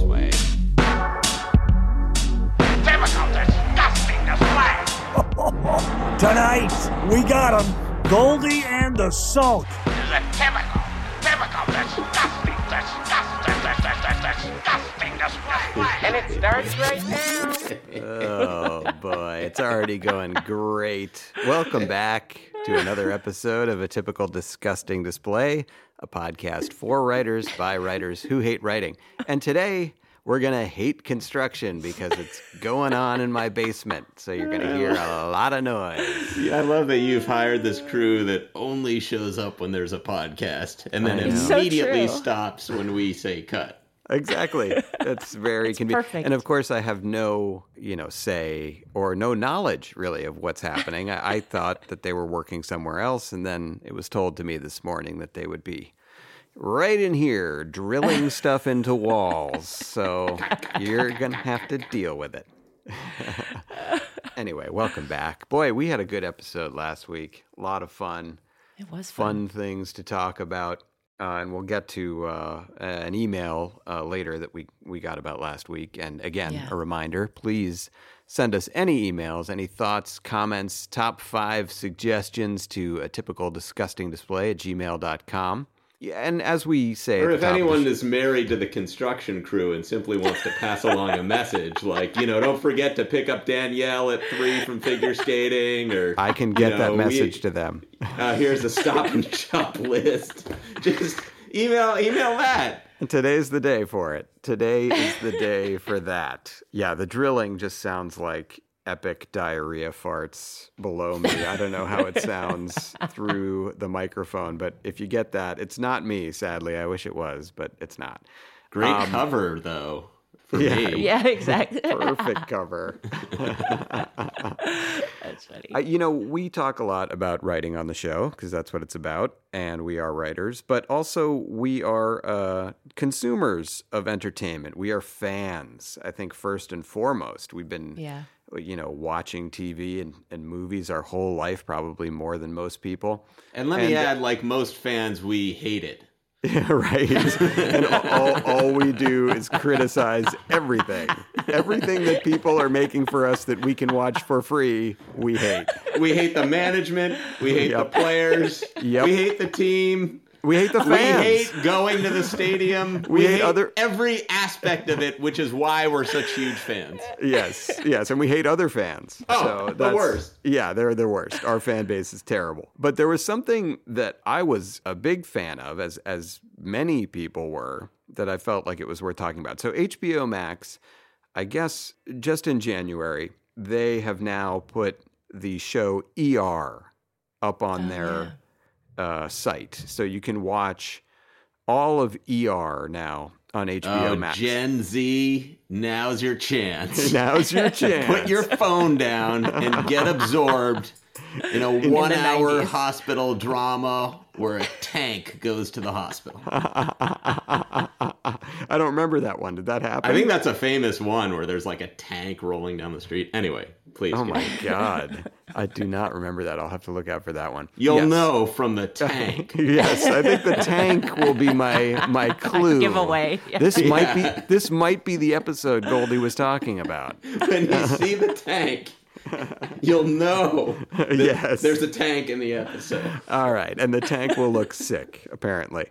Sway. Typical disgusting display. Tonight, we got him. Goldy and the Sulk. This is a typical, typical disgusting, disgusting, disgusting, disgusting display. And it starts right now. Oh boy, it's already going great. Welcome back to another episode of A Typical Disgusting Display, a podcast for writers by writers who hate writing. And today we're going to hate construction because it's going on in my basement. So you're going to hear a lot of noise. Yeah, I love that you've hired this crew that only shows up when there's a podcast and then I know. It's so immediately stops when we say cut. Exactly. That's very convenient. perfect. And of course, I have no, you know, say or no knowledge really of what's happening. I, I thought that they were working somewhere else, and then it was told to me this morning that they would be right in here drilling stuff into walls. So you're gonna have to deal with it. anyway, welcome back. Boy, we had a good episode last week. A lot of fun It was fun things to talk about. Uh, and we'll get to uh, an email uh, later that we, we got about last week. And again, Yeah. a reminder please send us any emails, any thoughts, comments, top five suggestions to a typical disgusting display at gmail.com. Yeah, and as we say, Or if the top of the anyone is married to the construction crew and simply wants to pass along a message, like, you know, don't forget to pick up Danielle at three from figure skating, or I can you get know, that we- message to them. uh, here's a stop and shop list. Just email email that. Today's the day for it. Today is the day for that. Yeah, the drilling just sounds like epic diarrhea farts below me. I don't know how it sounds through the microphone, but if you get that, it's not me, sadly. I wish it was, but it's not. Great Um, cover though. For yeah, me. Yeah, exactly. Perfect cover. That's funny. I, you know, we talk a lot about writing on the show because that's what it's about, and we are writers, but also we are uh, consumers of entertainment. We are fans, I think, first and foremost. We've been, Yeah. You know, watching TV and, and movies our whole life, probably more than most people. And let me add, like most fans, we hate it. Yeah, right. and all, all we do is criticize everything. Everything that people are making for us that we can watch for free, we hate. We hate the management. We hate Yep. the players. Yep. We hate the team. We hate the fans. We hate going to the stadium. We We, hate hate, other- every aspect of it, which is why we're such huge fans. Yes, yes, and we hate other fans. Oh, so the worst. Yeah, they're the worst. Our fan base is terrible. But there was something that I was a big fan of, as as many people were, that I felt like it was worth talking about. So HBO Max, I guess, just in January, they have now put the show ER up on Oh, their uh, site, so you can watch all of ER now on HBO Oh, Max. Gen Z, now's your chance. Now's your chance. Put your phone down and get absorbed in a one hour hospital drama where a tank goes to the hospital. I don't remember that one. Did that happen? I think that's a famous one where there's like a tank rolling down the street. Anyway, please. Oh go. my god, I do not remember that. I'll have to look out for that one. You'll Yes. know from the tank. yes, I think the tank will be my my clue. Giveaway. Yeah. This might be this might be the episode Goldy was talking about. when you see the tank, you'll know that Yes. there's a tank in the episode. All right, and the tank will look sick, apparently.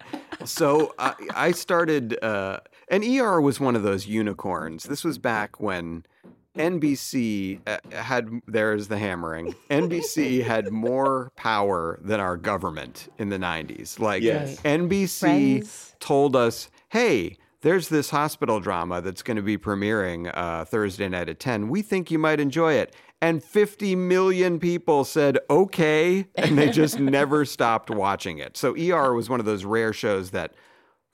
So I, I started, uh, and ER was one of those unicorns. This was back when NBC uh, had, there's the hammering, NBC had more power than our government in the 90s. Like, Yes. NBC Friends. told us, hey, there's this hospital drama that's going to be premiering uh, Thursday night at 10. We think you might enjoy it. And 50 million people said, okay. And they just never stopped watching it. So ER was one of those rare shows that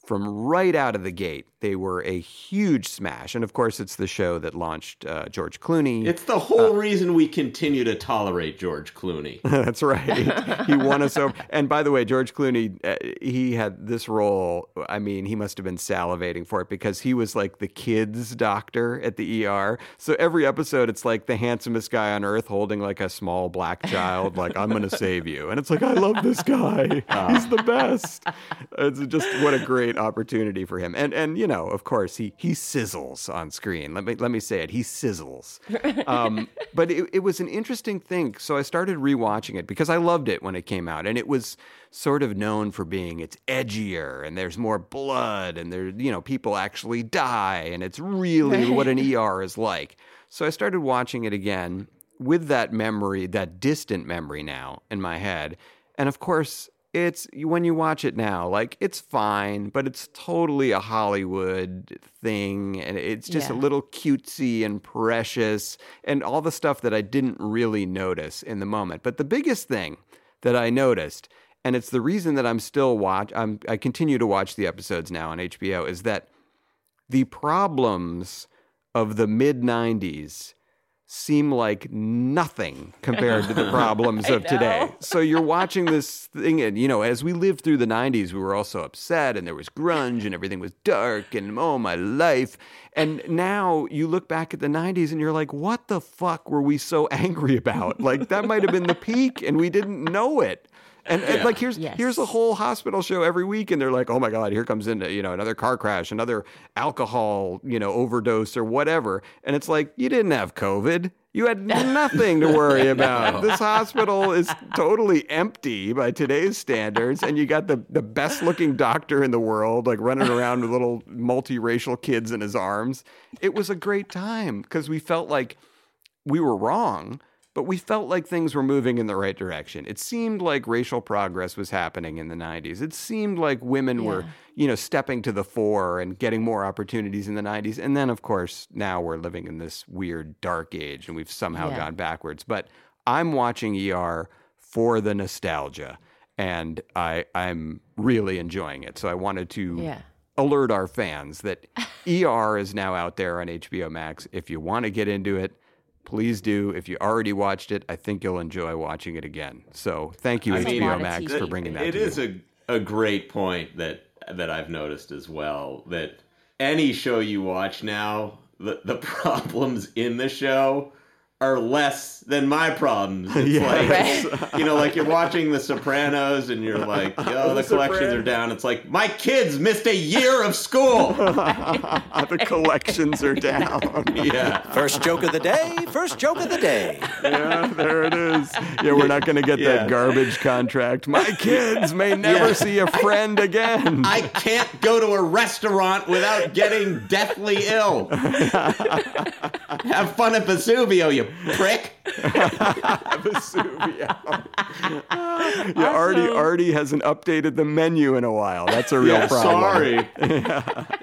from right out of the gate, they were a huge smash. And of course, it's the show that launched uh, George Clooney. It's the whole reason we continue to tolerate George Clooney. That's right. he won us over. And by the way, George Clooney, uh, he had this role. I mean, he must have been salivating for it because he was like the kids' doctor at the ER. So every episode, it's like the handsomest guy on earth holding like a small black child, like, I'm going to save you. And it's like, I love this guy. He's the best. It's just what a great opportunity for him. And, and you know, of course, he, he sizzles on screen. Let me, let me say it. He sizzles. Um, but it, it was an interesting thing. So I started rewatching it because I loved it when it came out, and it was sort of known for being it's edgier and there's more blood and there you know people actually die and it's really what an ER is like. So I started watching it again with that memory, that distant memory now in my head, and of course. It's when you watch it now, like it's fine, but it's totally a Hollywood thing, and it's just a little cutesy and precious, and all the stuff that I didn't really notice in the moment. But the biggest thing that I noticed, and it's the reason that I'm still watch, I'm, I continue to watch the episodes now on HBO, is that the problems of the mid '90s seem like nothing compared to the problems of today. So you're watching this thing, and you know, as we lived through the 90s, we were also upset, and there was grunge, and everything was dark, and oh, my life. And now you look back at the 90s, and you're like, what the fuck were we so angry about? Like, that might have been the peak, and we didn't know it. And, and, like here's Yes. here's a whole hospital show every week, and they're like, oh my god, here comes in you know another car crash, another alcohol you know overdose or whatever, and it's like you didn't have COVID, you had nothing to worry about. This hospital is totally empty by today's standards, and you got the the best looking doctor in the world, like running around with little multiracial kids in his arms. It was a great time because we felt like we were wrong, but we felt like things were moving in the right direction. It seemed like racial progress was happening in the 90s. It seemed like women were, you know, stepping to the fore and getting more opportunities in the 90s. And then, of course, now we're living in this weird dark age and we've somehow Yeah. gone backwards. But I'm watching ER for the nostalgia and I, I'm really enjoying it. So I wanted to Yeah. alert our fans that ER is now out there on HBO Max. If you want to get into it, please do. If you already watched it, I think you'll enjoy watching it again. So thank you, I HBO of Max, for bringing that It is you. a a great point that that I've noticed as well that any show you watch now, the the problems in the show are less than my problems. It's Yes. like you know, like you're watching The Sopranos and you're like, oh, the collections are down. It's like my kids missed a year of school. the collections are down. yeah. First joke of the day, first joke of the day. yeah, there it is. Yeah, we're not going to get Yeah. that garbage contract. My kids may never Yeah. see a friend again. I can't go to a restaurant without getting deathly ill. Have fun at Vesuvio, you prick. Vesuvio. yeah, Artie, Artie hasn't updated the menu in a while. That's a real yeah, problem. sorry.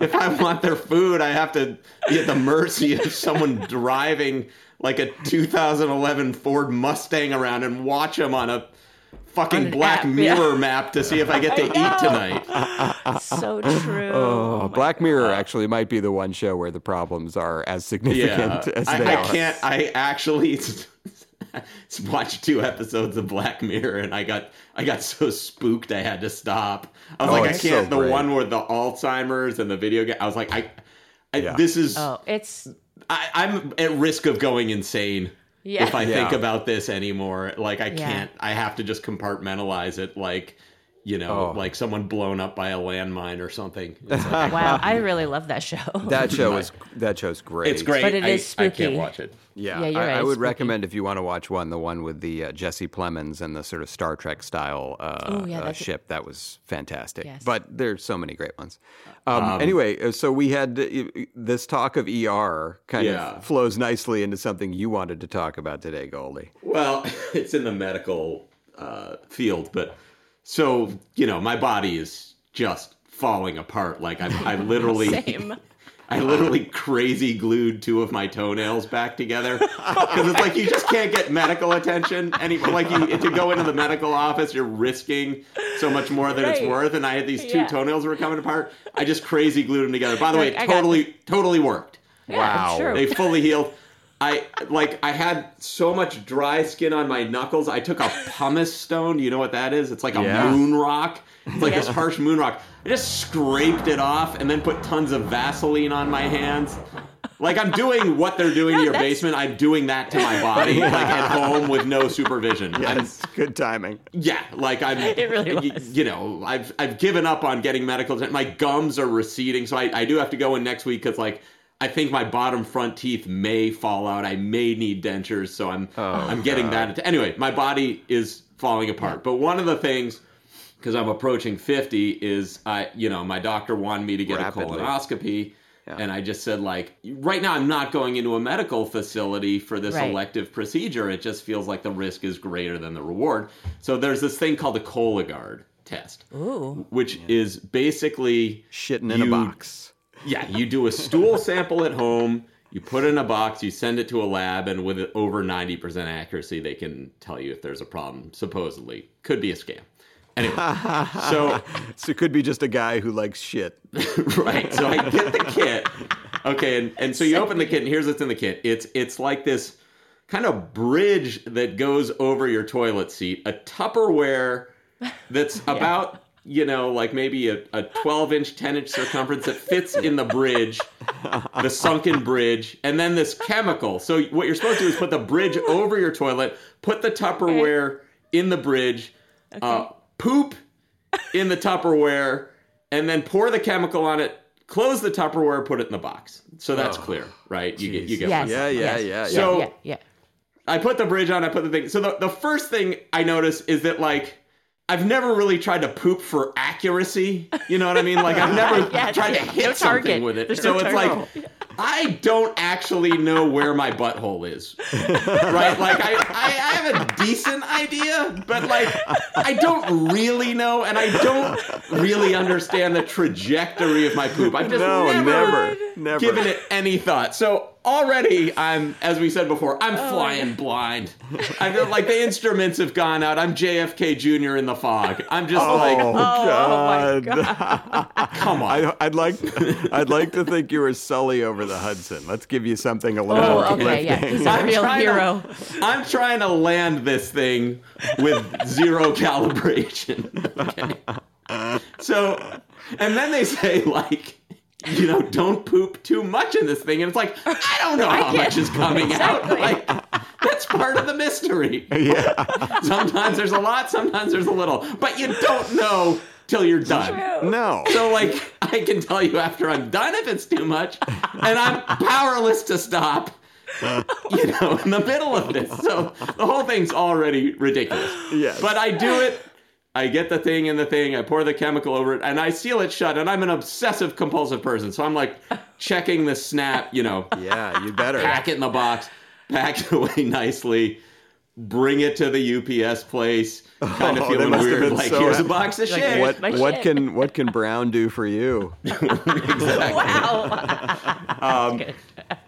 if I want their food, I have to be at the mercy of someone driving like a 2011 Ford Mustang around and watch them on a fucking an Black app, yeah. Mirror map to see if I get to eat tonight. so true. Oh, Black Mirror actually might be the one show where the problems are as Yeah, significant as I, they I are. can't. I actually watched two episodes of Black Mirror, and I got I got so spooked I had to stop. I was Oh, like, I can't. the one with the Alzheimer's and the video game. I was like, I, I Yeah. this is. Oh, it's I, I'm at risk of going insane Yeah. if I Yeah. think about this anymore. Like I Yeah. can't. I have to just compartmentalize it. Like you know, Oh. like someone blown up by a landmine or something. Like, Wow, I really love that show. That show is that show's great. it's great. But it I, is I spooky. can't watch it. Yeah, Yeah, you're I, right, I would spooky. recommend if you want to watch one, the one with the uh, Jesse Plemons and the sort of Star Trek style uh, Oh, yeah, uh, that's- ship. That was fantastic. Yes. But there's so many great ones. Um, anyway, uh, so we had uh, this talk of ER kind Yeah. of flows nicely into something you wanted to talk about today, Goldy. Well, it's in the medical uh, field, but so you know, my body is just falling apart. Like I'm, I literally, Same. I literally crazy glued two of my toenails back together because it's like you just can't get medical attention anymore. Like you to go into the medical office, you're risking so much more than it's worth. And I had these two Yeah. toenails that were coming apart. I just crazy glued them together. By the way, Like, it I got totally, totally worked. Yeah, true. They fully healed. I like I had so much dry skin on my knuckles. I took a pumice stone. You know what that is? It's like a Yeah. moon rock. It's like this harsh moon rock. I just scraped it off and then put tons of Vaseline on my hands. Like I'm doing what they're doing to your that's- basement. I'm doing that to my body, like at home with no supervision. I'm- Yes, good timing. yeah, like I'm. It really y- was. You know, I've I've given up on getting medical. attention. My gums are receding, so I, I do have to go in next week because like I think my bottom front teeth may fall out. I may need dentures, so I'm oh, I'm getting that. Anyway, my body is falling apart. But one of the things, because I'm approaching fifty, is I you know my doctor wanted me to get Rapidly. a colonoscopy. Yeah. And I just said, like, right now I'm not going into a medical facility for this Right. elective procedure. It just feels like the risk is greater than the reward. So there's this thing called the Cologuard test, Ooh. which is basically Shitting in a box. Yeah, you do a stool sample at home, you put it in a box, you send it to a lab, and with over 90% accuracy, they can tell you if there's a problem, supposedly. Could be a scam. Anyway, so So it could be just a guy who likes shit. right. So I get the kit. Okay, and, and so you open the kit, and here's what's in the kit. It's it's like this kind of bridge that goes over your toilet seat, a Tupperware that's about you know like maybe a, a 12 inch 10 inch circumference that fits in the bridge the sunken bridge and then this chemical so what you're supposed to do is put the bridge over your toilet put the tupperware in the bridge uh, poop in the Tupperware and then pour the chemical on it, close the Tupperware, put it in the box. So that's clear, right? You get you get Yes. Yeah, yeah, yes. yeah, So- yeah, yeah. I put the bridge on, I put the thing. So the, the first thing I notice is that like I've never really tried to poop for accuracy. You know what I mean? Like I've never Yes, tried yeah. to hit No something target. with it. There's so no it's target. like I don't actually know where my butthole is. right? Like I, I, I have a decent idea, but like I don't really know and I don't really understand the trajectory of my poop. I've just No, never, never, never. given it any thought. So already I'm as we said before, I'm oh, flying blind. I feel like the instruments have gone out. I'm JFK Jr. in the fog. I'm just like, Oh, like oh, my God. come on. I, I'd like, I'd like to think you were Sully over the Hudson. Let's give you something a little Oh, more okay, yeah. uplifting. He's a I'm real trying to- hero. I'm trying to land this thing with zero calibration. Okay. So, and then they say, like, you know, don't poop too much in this thing. And it's like, I don't know how much is coming out. Like, that's part of the mystery. Yeah. Sometimes there's a lot, sometimes there's a little. But you don't know till you're done. No. So, like, I can tell you after I'm done if it's too much, and I'm powerless to stop, you know, in the middle of this. So the whole thing's already ridiculous. Yes. But I do it. I get the thing in the thing, I pour the chemical over it, and I seal it shut. And I'm an obsessive compulsive person. So I'm like checking the snap, you know, Yeah, you better. pack it in the box, pack it away nicely, bring it to the UPS place, kind of Oh, feeling weird, like so here's a box of Like, shit. What what shit. can what can Brown do for you? Wow. Um,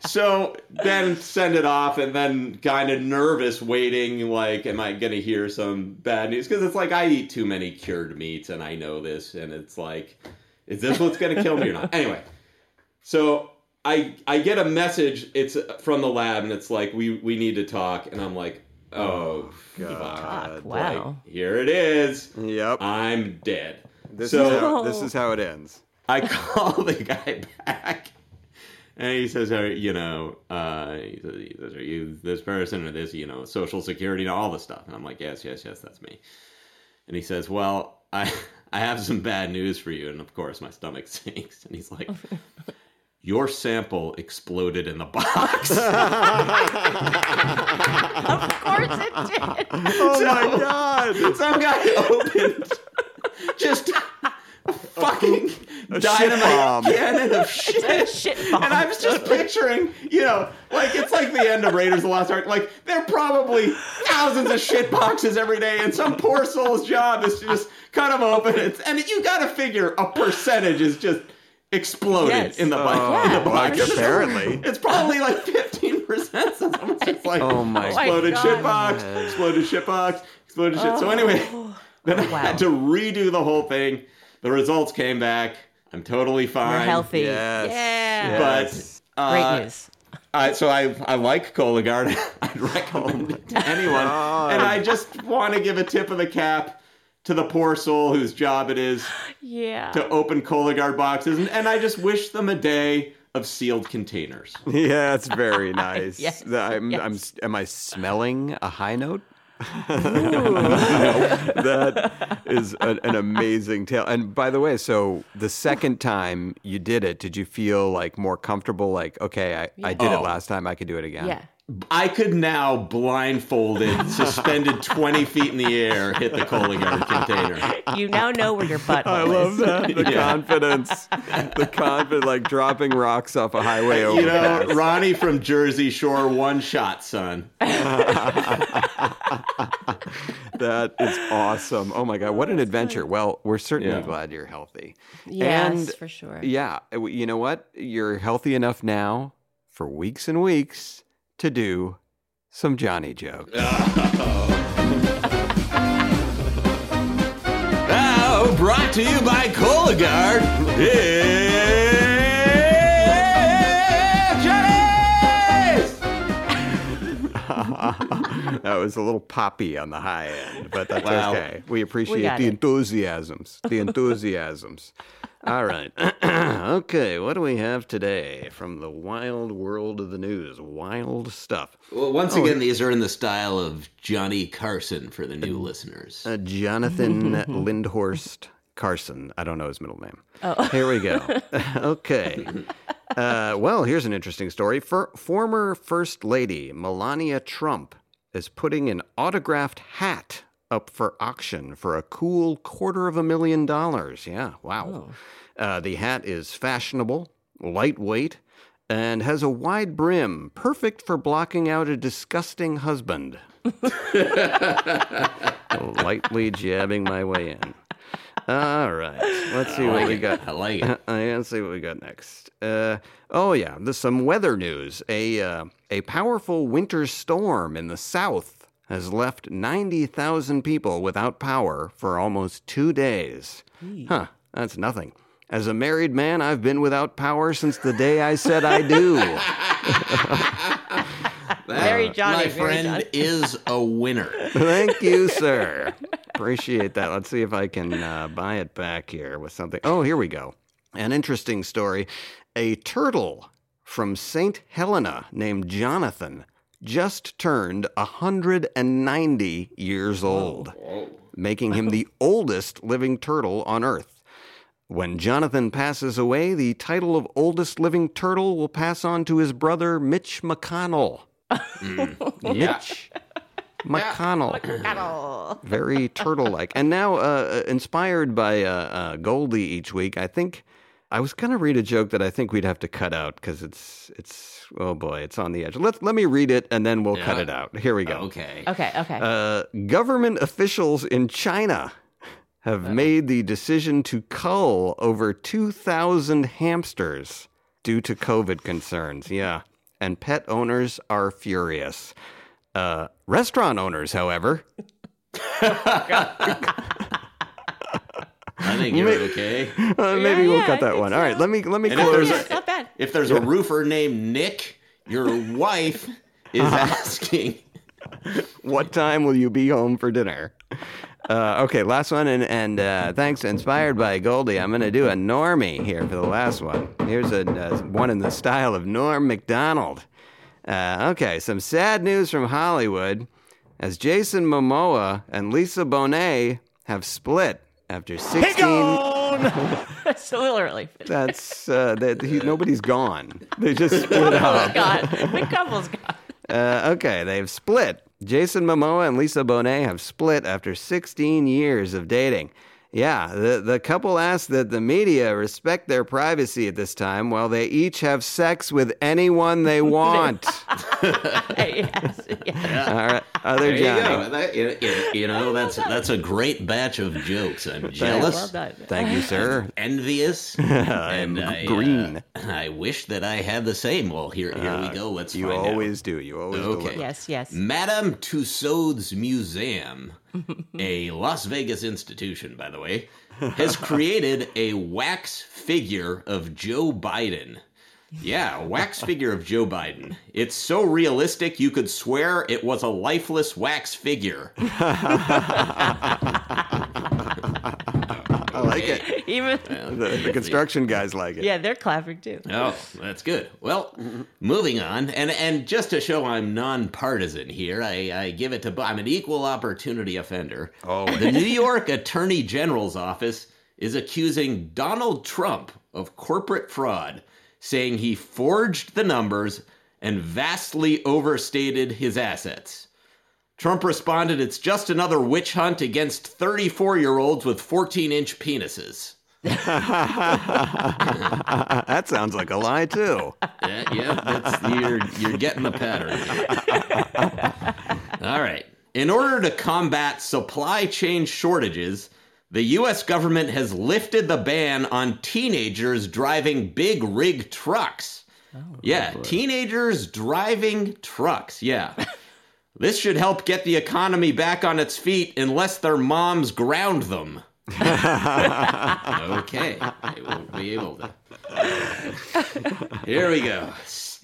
So then send it off, and then kind of nervous, waiting. Like, am I going to hear some bad news? Because it's like I eat too many cured meats, and I know this, and it's like, is this what's going to kill me or not? Anyway, so I I get a message. It's from the lab, and it's like we we need to talk, and I'm like, oh, oh god, wow. here it is. Yep. I'm dead. This so is how, this oh. is how it ends. I call the guy back, and he says, "Are you know, uh, he says, are you this person or this, you know, social security and all this stuff?" And I'm like, "Yes, yes, yes, that's me." and he says, "Well, I I have some bad news for you." And of course, my stomach sinks, and he's like. Your sample exploded in the box. Of course it did. Oh my god! Some guy opened just fucking A shit dynamite bomb. cannon of shit. shit bomb. And I was just picturing, you know, like it's like the end of Raiders of the Lost Ark. Like there are probably thousands of shit boxes every day, and some poor soul's job is to just cut them open. It's, and you got to figure a percentage is just exploded Yes. in the, bo- Oh, in the like box. apparently. It's probably like fifteen percent. So someone's just like, Oh my exploded God. shit box, exploded shit box, exploded shit. So oh. anyway, then I Wow. had to redo the whole thing. The results came back. I'm totally fine. You're healthy. Yes. Yeah. Yes. But uh, Great news. I, so I I like Cologuard. I'd recommend it to anyone, and I just want to give a tip of the cap to the poor soul whose job it is Yeah. to open Cologuard boxes, and, and I just wish them a day of sealed containers. Yeah, it's very nice. Yes, I'm, yes. I'm, am I smelling a high note? that is an, an amazing tale. And by the way, so the second time you did it, did you feel like more comfortable? Like, okay, I, I did it Oh. last time, I could do it again. Yeah. I could now, blindfolded, suspended 20 feet in the air, hit the Cologuard container. You now know where your butthole I love is. that. The Yeah. confidence. The confidence, like dropping rocks off a highway You overpass. know, Ronnie from Jersey Shore, one shot, son. That is awesome. Oh my God, what an adventure. Well, we're certainly Yeah. glad you're healthy. Yes, And, for sure. Yeah, you know what? You're healthy enough now for weeks and weeks to do some Johnny jokes. Now, brought to you by Cologuard, it's that was a little poppy on the high end, but that's Wow. okay. We appreciate got the it. enthusiasms. The enthusiasms. All right. okay, what do we have today from the wild world of the news? Wild stuff. Well, once again, these are in the style of Johnny Carson for the new listeners. Uh, Jonathan Lindhorst Carson. I don't know his middle name. Oh. Here we go. okay. Uh, well, here's an interesting story. For, former First Lady Melania Trump is putting an autographed hat up for auction for a cool quarter of a million dollars. Yeah, wow. Uh, the hat is fashionable, lightweight, and has a wide brim, perfect for blocking out a disgusting husband. Lightly jabbing my way in. All right, let's see what we got. I like it. Let's see what we got next. Uh, oh yeah, there's some weather news. A uh, a powerful winter storm in the south has left ninety thousand people without power for almost two days. Huh? That's nothing. As a married man, I've been without power since the day I said I do. Very Johnny. My friend Johnny. is a winner. Thank you, sir. Appreciate that. Let's see if I can uh, buy it back here with something. Oh, here we go. An interesting story. A turtle from St. Helena named Jonathan just turned 190 years old, making him the oldest living turtle on Earth. When Jonathan passes away, the title of oldest living turtle will pass on to his brother Mitch McConnell. Mitch McConnell. Very turtle like. And now, uh, inspired by uh, uh, Goldy each week, I think I was going to read a joke that I think we'd have to cut out because it's, it's, oh boy, it's on the edge. Let, let me read it and then we'll cut it out. Here we go. Okay. Okay, okay. Uh, government officials in China have made the decision to cull over 2,000 hamsters due to COVID concerns. Yeah. And pet owners are furious. Uh, restaurant owners, however, I think you're okay. uh, maybe Yeah, we'll yeah, cut I that think one. All right, let me let me And if close. there's It's not bad. If there's a roofer named Nick, your wife is asking. what time will you be home for dinner? Uh, okay, last one, and and uh, thanks, inspired by Goldy, I'm going to do a normie here for the last one. Here's a uh, one in the style of Norm Macdonald. Uh, okay, some sad news from Hollywood, as Jason Momoa and Lisa Bonet have split after 16 It's a little early. That's uh, that he, nobody's gone. They just split up. God. The couple's gone. Uh, okay, they've split. Jason Momoa and Lisa Bonet have split after 16 years of dating. Yeah, the, the couple asked that the media respect their privacy at this time while they each have sex with anyone they want. yes, yes. All right, other There you Johnny. go. That- you, you- you know, that's that's a great batch of jokes. I'm jealous. Well done. Thank you, sir. envious. I'm and I, green. uh, I wish that I had the same. Well, here, here we go. Let's You find out. always do. You always Okay. deliver. Yes, yes. Madame Tussauds Museum, a Las Vegas institution, by the way, has created a wax figure of Joe Biden. Yeah, a wax figure of Joe Biden. It's so realistic you could swear it was a lifeless wax figure. I like it. Even The, the construction guys like it. yeah, they're clapping too. Oh, that's good. Well, moving on, and and just to show I'm nonpartisan here, I, I give it to I'm an equal opportunity offender. Oh, the New York Attorney General's office is accusing Donald Trump of corporate fraud, saying he forged the numbers and vastly overstated his assets. Trump responded, "It's just another witch hunt against 34 year olds with 14 inch penises." that sounds like a lie too. Yeah, yeah, that's you're you're getting the pattern. All right. In order to combat supply chain shortages, the US government has lifted the ban on teenagers driving big rig trucks. Oh, yeah, teenagers driving trucks. Yeah. this should help get the economy back on its feet unless their moms ground them. okay, they won't be able to. Here we go.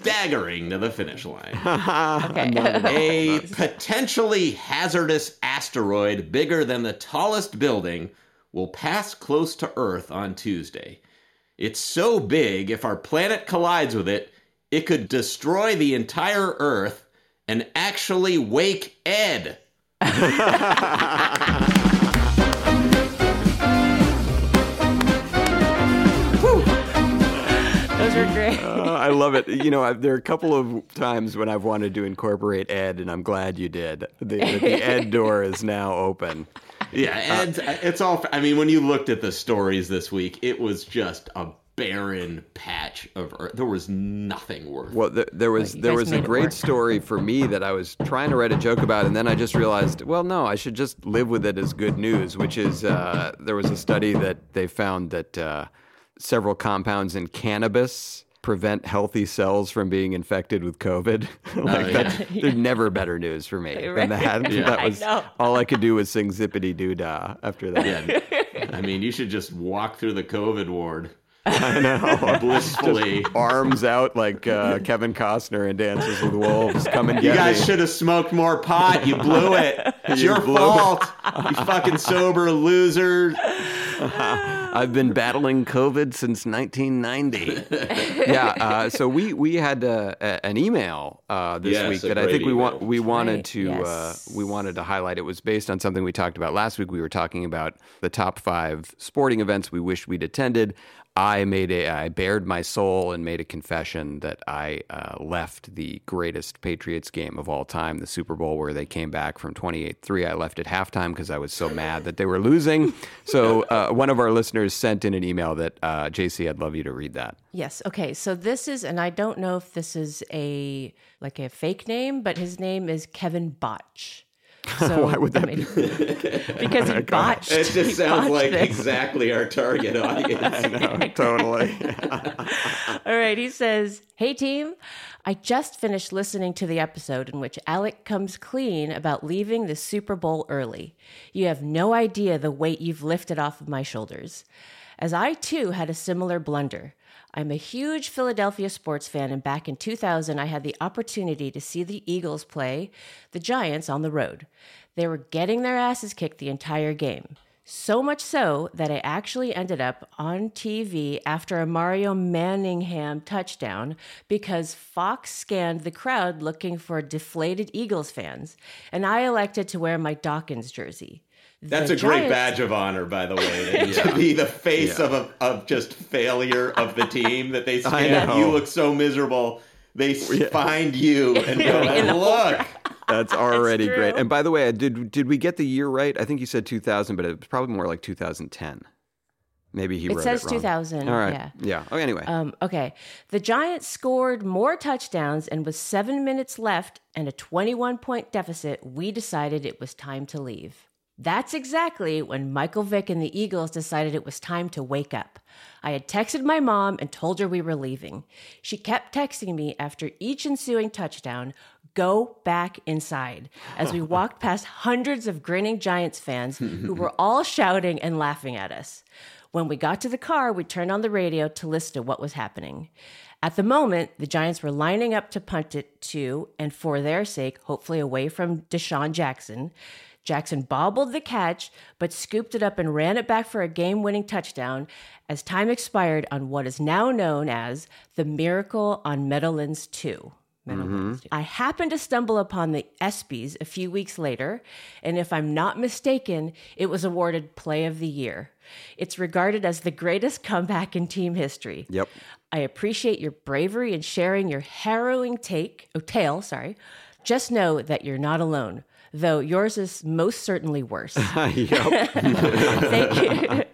Staggering to the finish line. Okay. A potentially hazardous asteroid bigger than the tallest building will pass close to Earth on Tuesday. It's so big, if our planet collides with it, it could destroy the entire Earth and actually wake Ed. Those are great. Uh, I love it. You know, I've, there are a couple of times when I've wanted to incorporate Ed, and I'm glad you did. The, the Ed door is now open. Yeah, Ed's, it's all. I mean, when you looked at the stories this week, it was just a barren patch of earth. There was nothing worth. Well, th- there was there was a great story for me that I was trying to write a joke about, and then I just realized, well, no, I should just live with it as good news. Which is, uh, there was a study that they found that uh, several compounds in cannabis prevent healthy cells from being infected with COVID. like yeah. that's, there's never better news for me than that. Yeah. that I was know. all I could do was sing zippity doo dah after that. Yeah, I mean, you should just walk through the COVID ward I know. blissfully. Arms out like uh, Kevin Costner in Dances with Wolves. Come and You guys me. should have smoked more pot. You blew it. It's You your blew it. fault. You fucking sober loser. I've been battling COVID since 1990. yeah, uh, so we we had uh, a, an email uh, this Yes, week a that I think we want we wanted Right, to uh, yes. we wanted to highlight. It was based on something we talked about last week. We were talking about the top five sporting events we wish we'd attended. I made a I bared my soul and made a confession that I uh, left the greatest Patriots game of all time, the Super Bowl, where they came back from 28-3. I left at halftime because I was so mad that they were losing. So uh, one of our listeners sent in an email that uh, JC, I'd love you to read that. Yes. Okay. So this is, and I don't know if this is a like a fake name, but his name is Kevin Botch. So, Why would that I mean, because he oh botched. It just sounds like this. exactly our target audience. No, totally. All right. He says, Hey, team. I just finished listening to the episode in which Alec comes clean about leaving the Super Bowl early. You have no idea the weight you've lifted off of my shoulders. As I too had a similar blunder. I'm a huge Philadelphia sports fan, and back in 2000, I had the opportunity to see the Eagles play the Giants on the road. They were getting their asses kicked the entire game. So much so that I actually ended up on TV after a Mario Manningham touchdown because Fox scanned the crowd looking for deflated Eagles fans, and I elected to wear my Dawkins jersey. That's The a great badge of honor, by the way, to, to be the face Yeah. of a, of just failure of the team that they I scan. You look so miserable. They s find you and go, In the whole look. That's already true. great. And by the way, did did we get the year right? I think you said 2000, but it was probably more like 2010. Maybe he It wrote says it wrong. 2000, All right. yeah. Yeah. Oh, anyway. Um, okay. The Giants scored more touchdowns, and with seven minutes left and a 21 point deficit, we decided it was time to leave. That's exactly when Michael Vick and the Eagles decided it was time to wake up. I had texted my mom and told her we were leaving. She kept texting me after each ensuing touchdown go back inside as we walked past hundreds of grinning Giants fans who were all shouting and laughing at us. When we got to the car, we turned on the radio to listen to what was happening. At the moment, the Giants were lining up to punt it to, and for their sake, hopefully away from DeSean Jackson. Jackson bobbled the catch, but scooped it up and ran it back for a game winning touchdown as time expired on what is now known as the Miracle on Meadowlands 2. Meadowlands mm-hmm. 2. I happened to stumble upon the ESPYs a few weeks later, and if I'm not mistaken, it was awarded Play of the Year. It's regarded as the greatest comeback in team history. Yep. I appreciate your bravery in sharing your harrowing take, oh, tale, sorry. Just know that you're not alone, though yours is most certainly worse. Thank you.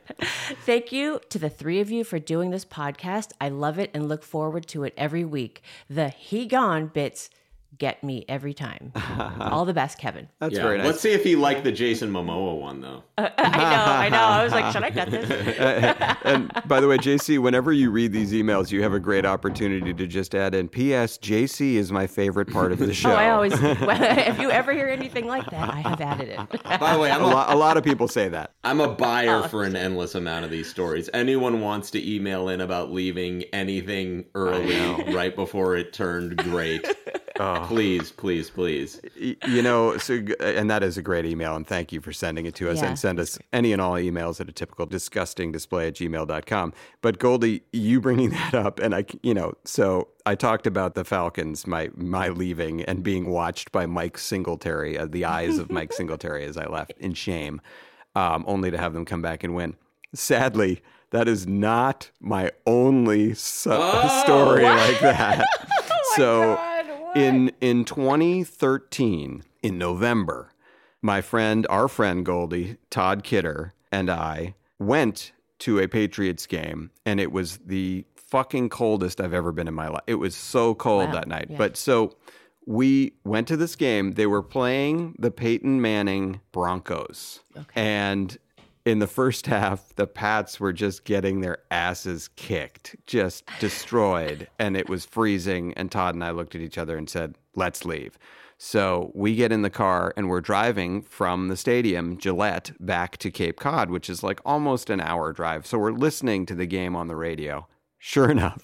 Thank you to the three of you for doing this podcast. I love it and look forward to it every week. The he gone bits get me every time. All the best, Kevin. That's Yeah, very nice. Let's see if he liked the Jason Momoa one, though. I know, I know. I was like, should I cut this? and by the way, JC, whenever you read these emails, you have a great opportunity to just add in P.S. JC is my favorite part of the show. Oh, I always. if you ever hear anything like that, I have added it. By the way, I'm a, a, lot, a lot of people say that. I'm a buyer Oh. for an endless amount of these stories. Anyone wants to email in about leaving anything early right before it turned great, please, please, please. You know, so and that is a great email, and thank you for sending it to us. Yeah. And send us any and all emails at a typical disgusting display at gmail.com. But Goldy, you bringing that up, and I, you know, so I talked about the Falcons, my my leaving, and being watched by Mike Singletary, uh, the eyes of Mike Singletary as I left in shame, um, only to have them come back and win. Sadly, that is not my only so- story like that. so in in 2013 in November, my friend, our friend Goldy, Todd Kidder, and I went to a Patriots game, and it was the fucking coldest I've ever been in my life. It was so cold Wow. that night. Yeah. But so we went to this game. They were playing the Peyton Manning Broncos. And in the first half, the Pats were just getting their asses kicked, just destroyed. And it was freezing. And Todd and I looked at each other and said, let's leave. So we get in the car and we're driving from the stadium, Gillette, back to Cape Cod, which is like almost an hour drive. So we're listening to the game on the radio. Sure enough,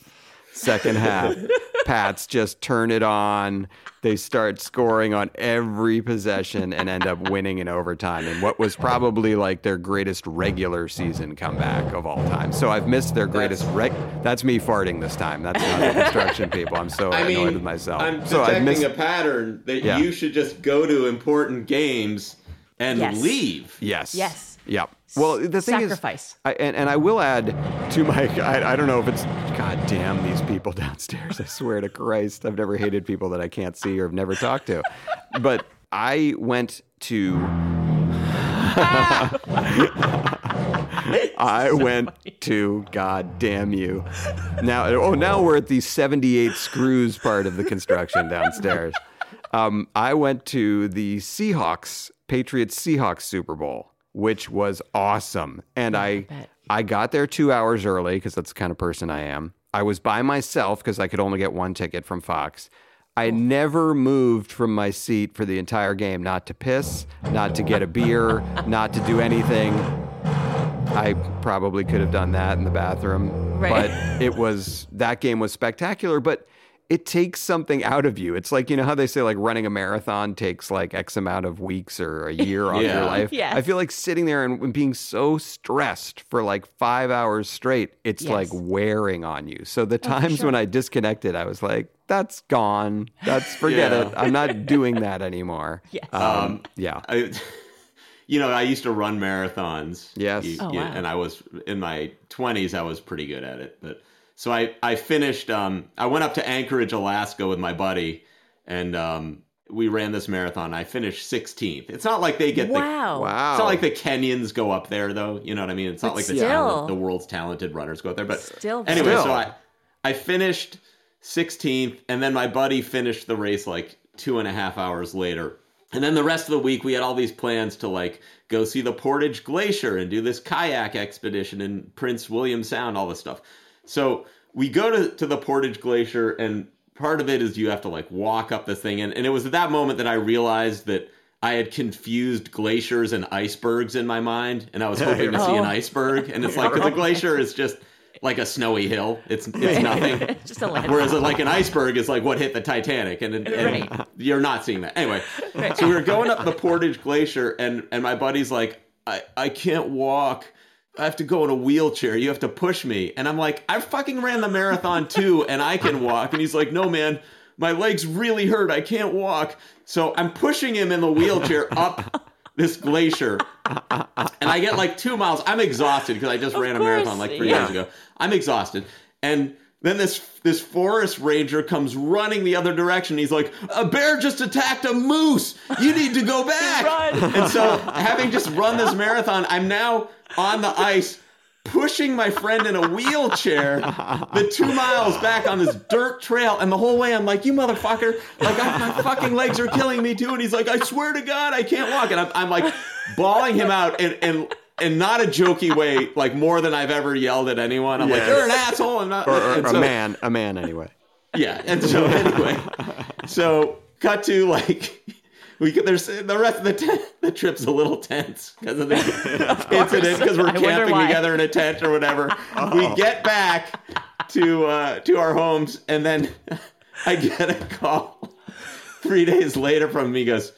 second half, Pats just turn it on. They start scoring on every possession and end up winning in overtime in what was probably like their greatest regular season comeback of all time. So I've missed their greatest reg. That's me farting this time. That's not the construction people. I'm so I annoyed mean, with myself. I'm so detecting missed. a pattern that Yeah. you should just go to important games and Yes. leave. Yes. Yes. Yep. Well, the thing Sacrifice. is, I, and, and I will add to my, I, I don't know if it's, God damn these people downstairs. I swear to Christ, I've never hated people that I can't see or have never talked to. But I went to, I went to, God damn you. Now, oh, now we're at the 78 screws part of the construction downstairs. Um, I went to the Seahawks, Patriots Seahawks Super Bowl, which was awesome. And I, bet. I got there two hours early because that's the kind of person I am. I was by myself because I could only get one ticket from Fox. I never moved from my seat for the entire game, not to piss, not to get a beer, not to do anything. I probably could have done that in the bathroom, Right. but it was that game was spectacular. But it takes something out of you. It's like, you know how they say like running a marathon takes like X amount of weeks or a year off Yeah. your life. Yes. I feel like sitting there and and being so stressed for like five hours straight, it's Yes. like wearing on you. So the times when I disconnected, I was like, that's gone. That's forget Yeah. it. I'm not doing that anymore. Yes. Um, yeah. I, you know, I used to run marathons. Yes. You- Oh, you- wow. And I was in my 20s, I was pretty good at it. But so I, I finished, um, I went up to Anchorage, Alaska with my buddy, and um, we ran this marathon. I finished 16th. It's not like they get the. Wow. Wow. It's not like the Kenyans go up there, though. You know what I mean? It's not But like the, talent, the world's talented runners go up there. But Still anyway, Still. so I, I finished 16th, and then my buddy finished the race like two and a half hours later. And then the rest of the week, we had all these plans to like go see the Portage Glacier and do this kayak expedition in Prince William Sound, all this stuff. So we go to, to the Portage Glacier, and part of it is you have to like walk up this thing. And, and it was at that moment that I realized that I had confused glaciers and icebergs in my mind, and I was hoping to see an Oh. iceberg. And it's like, 'cause the glacier is just like a snowy hill. It's it's nothing. Just a land. Whereas like an iceberg is like what hit the Titanic, and, and Right. you're not seeing that anyway. So we were going up the Portage Glacier, and and my buddy's like, I I can't walk. I have to go in a wheelchair. You have to push me, and I'm like, I fucking ran the marathon too, and I can walk. And he's like, No, man, my legs really hurt. I can't walk. So I'm pushing him in the wheelchair up this glacier, and I get like two miles. I'm exhausted because I just ran a course, marathon like three yeah. years ago. I'm exhausted. And then this this forest ranger comes running the other direction. He's like, "A bear just attacked a moose. You need to go back." Run. And so, having just run this marathon, I'm now on the ice pushing my friend in a wheelchair the two miles back on this dirt trail and the whole way i'm like you motherfucker like I, my fucking legs are killing me too and he's like i swear to god i can't walk and i'm, I'm like bawling him out and and and not a jokey way like more than i've ever yelled at anyone i'm like you're an asshole and, not, Or, or and a man, a man anyway. yeah, and so anyway, so cut to like we could, there's the rest of the tent, the trip's a little tense because of the incident because we're I camping together in a tent or whatever. We get back to uh, to our homes and then I get a call three days later from him. He goes.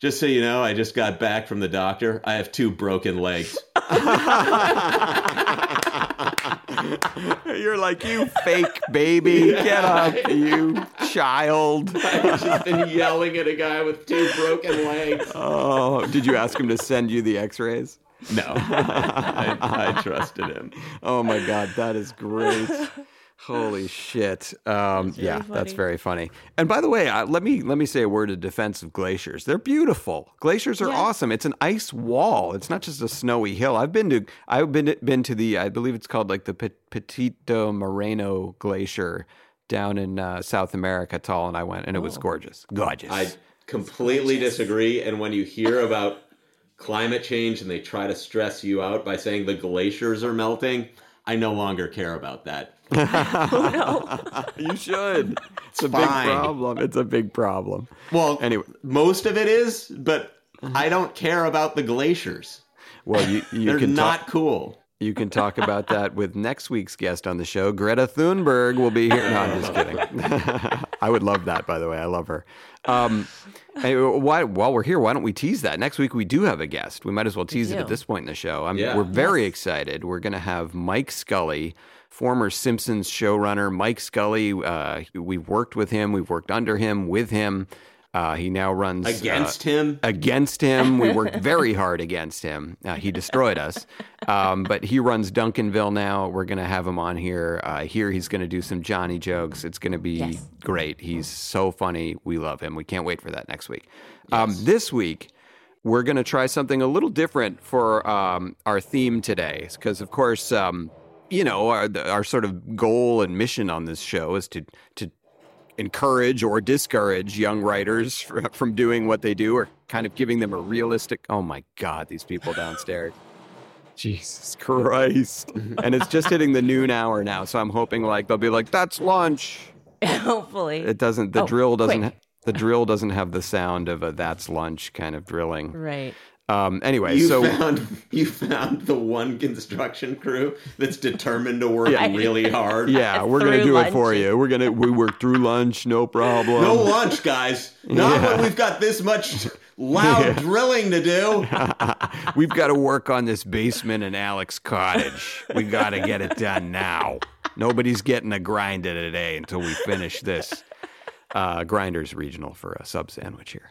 Just so you know, I just got back from the doctor. I have two broken legs. You're like, you fake baby. Get up, you child. I've just been yelling at a guy with two broken legs. Oh, did you ask him to send you the x rays? No, I, I trusted him. Oh my God, that is great. Holy shit! Um, yeah, that's very funny. And by the way, uh, let me let me say a word of defense of glaciers. They're beautiful. Glaciers are Yeah. awesome. It's an ice wall. It's not just a snowy hill. I've been to I've been been to the I believe it's called like the Pe- Perito Moreno Glacier down in uh, South America. Tall and I went, and it was gorgeous, gorgeous. I completely disagree. And when you hear about climate change and they try to stress you out by saying the glaciers are melting, I no longer care about that. you should. It's a fine. big problem. It's a big problem. Well, Anyway. most of it is, but mm-hmm. I don't care about the glaciers. Well, you you They're can not talk, cool. You can talk about that with next week's guest on the show. Greta Thunberg will be here. No, I'm just kidding. I would love that. By the way, I love her. Um, hey, why, while we're here, why don't we tease that? Next week we do have a guest. We might as well tease it at this point in the show. I'm, Yeah. We're very excited. We're going to have Mike Scully, former Simpsons showrunner. Mike Scully. Uh, we've worked with him. We've worked under him, with him. Uh, he now runs uh, Against him? Against him, we worked very hard against him. Uh, he destroyed us, um, but he runs Duncanville now. We're going to have him on here. Uh, here, he's going to do some Johnny jokes. It's going to be Yes. great. He's so funny. We love him. We can't wait for that next week. Um, this week, we're going to try something a little different for um, our theme today, because of course. Um, you know, our, our sort of goal and mission on this show is to to encourage or discourage young writers from doing what they do or kind of giving them a realistic oh my god these people downstairs jesus christ and it's just hitting the noon hour now so i'm hoping like they'll be like that's lunch Hopefully. it doesn't the Oh, drill doesn't quick. the drill doesn't have the sound of a that's lunch kind of drilling Right. Um, anyway, you so found you found the one construction crew that's determined to work Yeah. really hard. yeah, we're gonna do lunch. it for you. We're gonna we work through lunch, no problem. No lunch, guys. Not Yeah. when we've got this much loud drilling to do. We've got to work on this basement in Alex Cottage. We got to get it done now. Nobody's getting a grinder today until we finish this. Uh, Grinders regional for a sub sandwich here.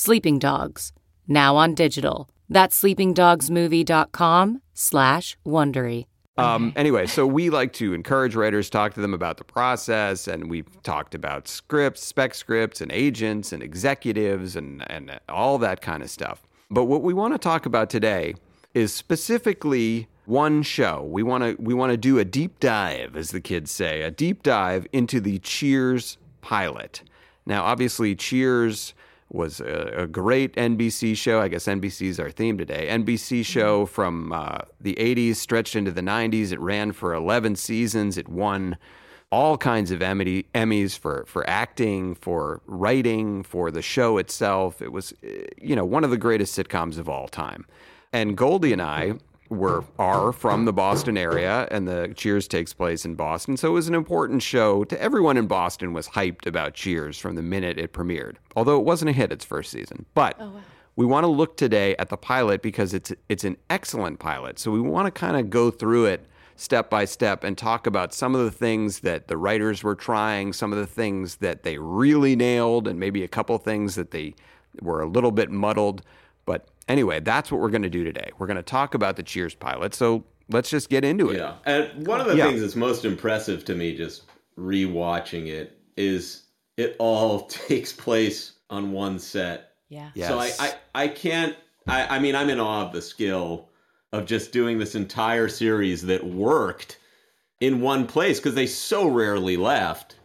Sleeping Dogs, now on digital. That's sleepingdogsmovie.com slash Wondery. Um, anyway, so we like to encourage writers, talk to them about the process, and we've talked about scripts, spec scripts, and agents, and executives, and, and all that kind of stuff. But what we want to talk about today is specifically one show. We want to we want to do a deep dive, as the kids say, a deep dive into the Cheers pilot. Now, obviously, Cheers was a, a great NBC show. I guess NBC's our theme today. NBC show from uh, the 80s stretched into the 90s. It ran for 11 seasons. It won all kinds of Emmy, Emmys for, for acting, for writing, for the show itself. It was, eh, you know, one of the greatest sitcoms of all time. And Goldy and I were are from the Boston area, and the Cheers takes place in Boston. So it was an important show to everyone in Boston. Was hyped about Cheers from the minute it premiered. Although it wasn't a hit its first season, but oh, we want to look today at the pilot because it's it's an excellent pilot. So we want to kind of go through it step by step and talk about some of the things that the writers were trying, some of the things that they really nailed, and maybe a couple things that they were a little bit muddled. But anyway, that's what we're going to do today. We're going to talk about the Cheers pilot. So let's just get into it. Yeah. And one of the Yeah. things that's most impressive to me just rewatching it is it all takes place on one set. Yeah. So I, I, I can't I, I mean I'm in awe of the skill of just doing this entire series that worked in one place because they so rarely left.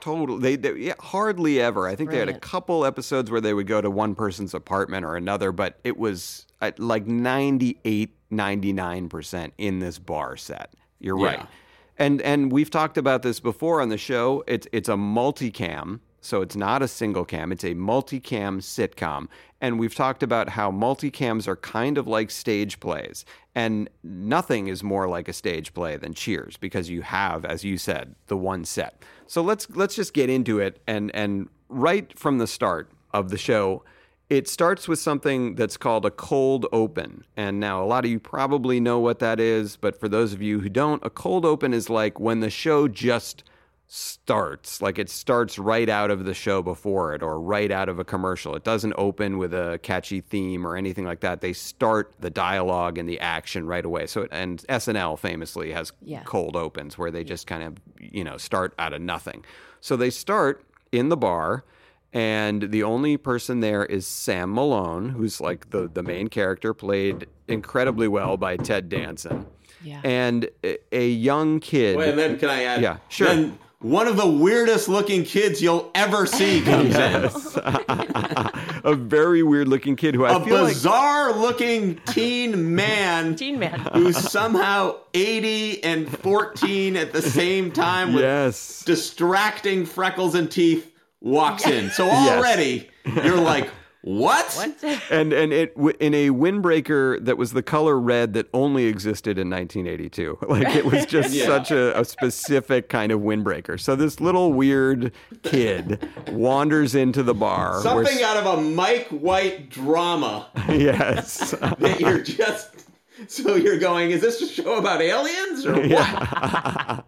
Total. They, they yeah, hardly ever. I think they had a couple episodes where they would go to one person's apartment or another, but it was at like 98, 99% in this bar set. You're Yeah. right. And and we've talked about this before on the show. It's it's a multicam, so it's not a single cam. It's a multicam sitcom. And we've talked about how multicams are kind of like stage plays. And nothing is more like a stage play than Cheers because you have, as you said, the one set. So let's let's just get into it and and right from the start of the show, it starts with something that's called a cold open. And now a lot of you probably know what that is, but for those of you who don't, a cold open is like when the show just starts, like it starts right out of the show before it or right out of a commercial. It doesn't open with a catchy theme or anything like that. They start the dialogue and the action right away. So and SNL famously has Yeah. cold opens where they just kind of, you know, start out of nothing. So they start in the bar and the only person there is Sam Malone, who's like the the main character, played incredibly well by Ted Danson. Yeah. And a, a young kid. Wait, and then can I add? Yeah, sure. Then one of the weirdest looking kids you'll ever see comes Yes. a very weird looking kid who in. I A feel like a bizarre looking teen man Teen man. who's somehow 80 and 14 at the same time with yes, distracting freckles and teeth walks in. So Yes. already you're like, What? and and it w- in a windbreaker that was the color red that only existed in 1982. Like it was just Yeah. such a, a specific kind of windbreaker. So this little weird kid wanders into the bar. where Something out of a Mike White drama yes. that you're just. So you're going, is this a show about aliens or what?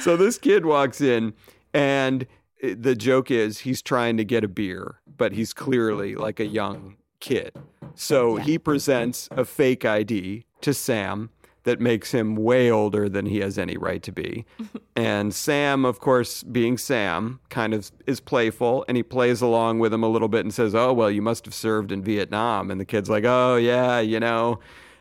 so this kid walks in and it- the joke is he's trying to get a beer but he's clearly like a young kid. So he presents a fake id to sam that makes him way older than he has any right to be. And sam of course being sam kind of is playful and he plays along with him a little bit and says oh well you must have served in vietnam. And the kid's like oh yeah you know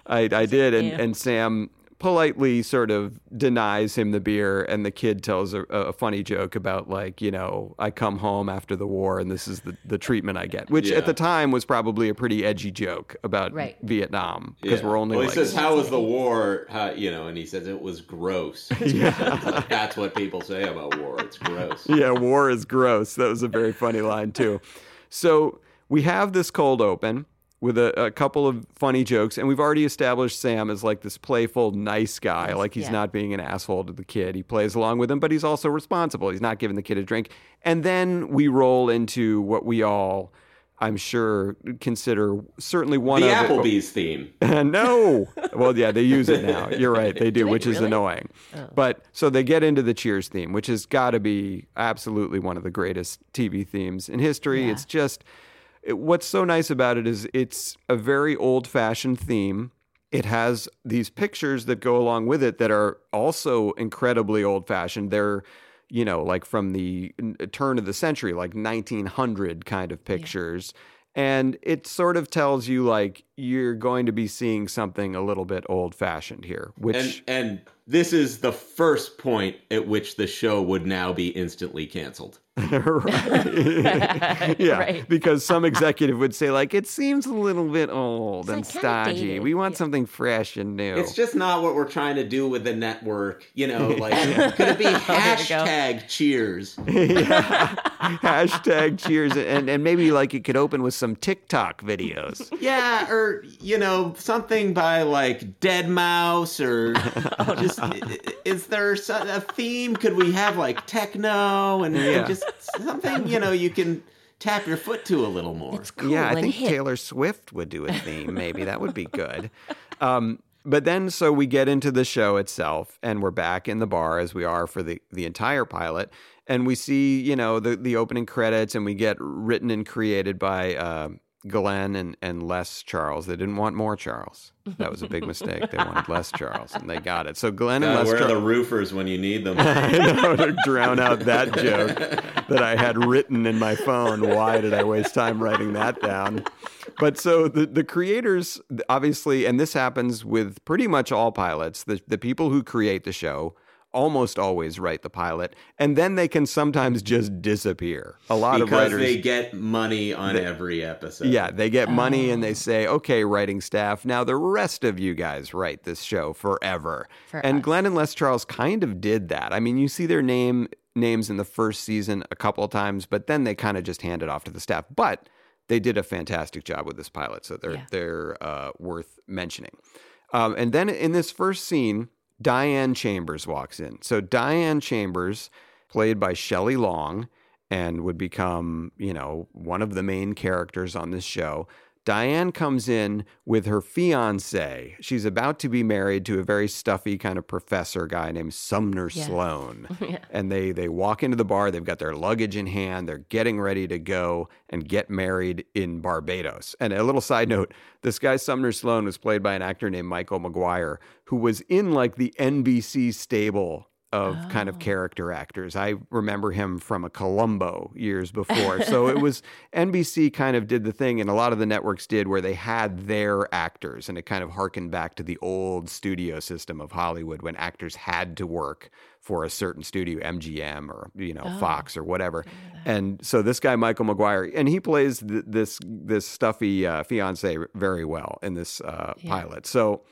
i, I did. And, Yeah. and sam politely sort of denies him the beer and the kid tells a, a funny joke about like you know i come home after the war and this is the, the treatment i get which Yeah. at the time was probably a pretty edgy joke about Right. vietnam because Yeah. we're only Well, like he says, "How was the war?" How, you know, and he says it was gross. Like, that's what people say about war. It's gross. yeah, war is gross. That was a very funny line too. So we have this cold open with a, a couple of funny jokes, and we've already established Sam as like this playful, nice guy. Like he's yeah. not being an asshole to the kid. He plays along with him, but he's also responsible. He's not giving the kid a drink. And then we roll into what we all, I'm sure, consider certainly one of the of Applebee's theme. Uh, no. Well, yeah, they use it now. You're right. They do, they which is really? annoying. Oh. But so they get into the Cheers theme, which has got to be absolutely one of the greatest TV themes in history. Yeah. It's just it, what's so nice about it is it's a very old fashioned theme. It has these pictures that go along with it that are also incredibly old fashioned. They're, you know, like from the turn of the century, like 1900 kind of pictures. And it sort of tells you like you're going to be seeing something a little bit old fashioned here, which And and this is the first point at which the show would now be instantly canceled. Right. yeah, Right. because some executive would say like it seems a little bit old and like, stodgy. We want Yeah. something fresh and new. It's just not what we're trying to do with the network. You know, like could it be oh, There we hashtag cheers? yeah. Hashtag cheers and and maybe like it could open with some TikTok videos. Yeah, or you know, something by like deadmau5, or just i- i- is there a theme? Could we have like techno and, and Yeah. Just something you know you can tap your foot to a little more? It's cool yeah, I think hip. Taylor Swift would do a theme. Maybe that would be good. Um, but then, so we get into the show itself, and we're back in the bar as we are for the the entire pilot, and we see you know the the opening credits, and we get written and created by. Uh, Glenn and, and Les Charles. They didn't want more Charles. That was a big mistake. They wanted less Charles, and they got it. So Glenn and God, Les where are the roofers when you need them? I know to drown out that joke that I had written in my phone. Why did I waste time writing that down? But so the, the creators, obviously, and this happens with pretty much all pilots, the, the people who create the show almost always write the pilot, and then they can sometimes just disappear. A lot of because writers. they get money on every episode. Yeah, they get money and they say, okay, writing staff, now the rest of you guys write this show forever. For and us. Glenn and Les Charles kind of did that. I mean, you see their name names in the first season a couple of times, but then they kind of just hand it off to the staff. But they did a fantastic job with this pilot, so they're Yeah. they're uh, worth mentioning. Um, and then in this first scene, Diane Chambers walks in. So Diane Chambers, played by Shelley Long, and would become, you know, one of the main characters on this show. Diane comes in with her fiance. She's about to be married to a very stuffy kind of professor guy named Sumner Yeah. Sloan. Yeah. And they they walk into the bar, they've got their luggage in hand, they're getting ready to go and get married in Barbados. And a little side note, this guy Sumner Sloan was played by an actor named Michael McGuire, who was in like the NBC stable of kind of character actors. I remember him from a Columbo years before. So it was NBC kind of did the thing, and a lot of the networks did where they had their actors, and it kind of harkened back to the old studio system of Hollywood when actors had to work for a certain studio, MGM or you know Fox or whatever. And so this guy Michael McGuire, and he plays th- this this stuffy uh, fiance very well in this uh, pilot. So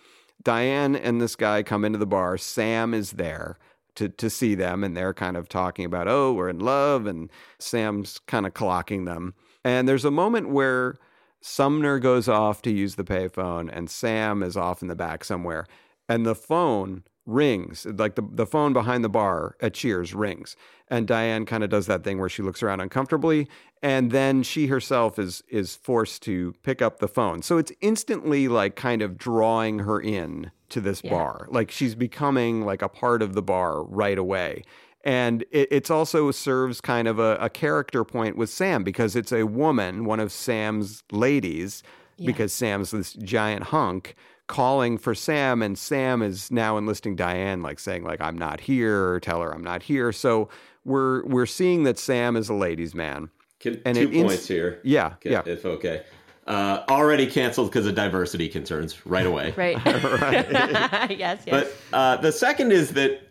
Diane and this guy come into the bar. Sam is there to to see them, and they're kind of talking about, oh, we're in love, and Sam's kind of clocking them. And there's a moment where Sumner goes off to use the payphone, and Sam is off in the back somewhere. And the phone rings, like the, the phone behind the bar at Cheers rings. And Diane kind of does that thing where she looks around uncomfortably, and then she herself is is forced to pick up the phone. So it's instantly like kind of drawing her in to this Yeah. bar. Like she's becoming like a part of the bar right away. And it it's also serves kind of a, a character point with Sam because it's a woman, one of Sam's ladies, because Sam's this giant hunk calling for Sam, and Sam is now enlisting Diane, like saying, like, I'm not here, or tell her I'm not here. So we're we're seeing that Sam is a ladies' man. Can, And two it ins- points here. Yeah, Okay, yeah. If okay. Uh, already canceled because of diversity concerns right away. Right. yes, yes. But uh, the second is that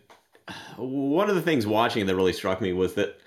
one of the things watching that really struck me was that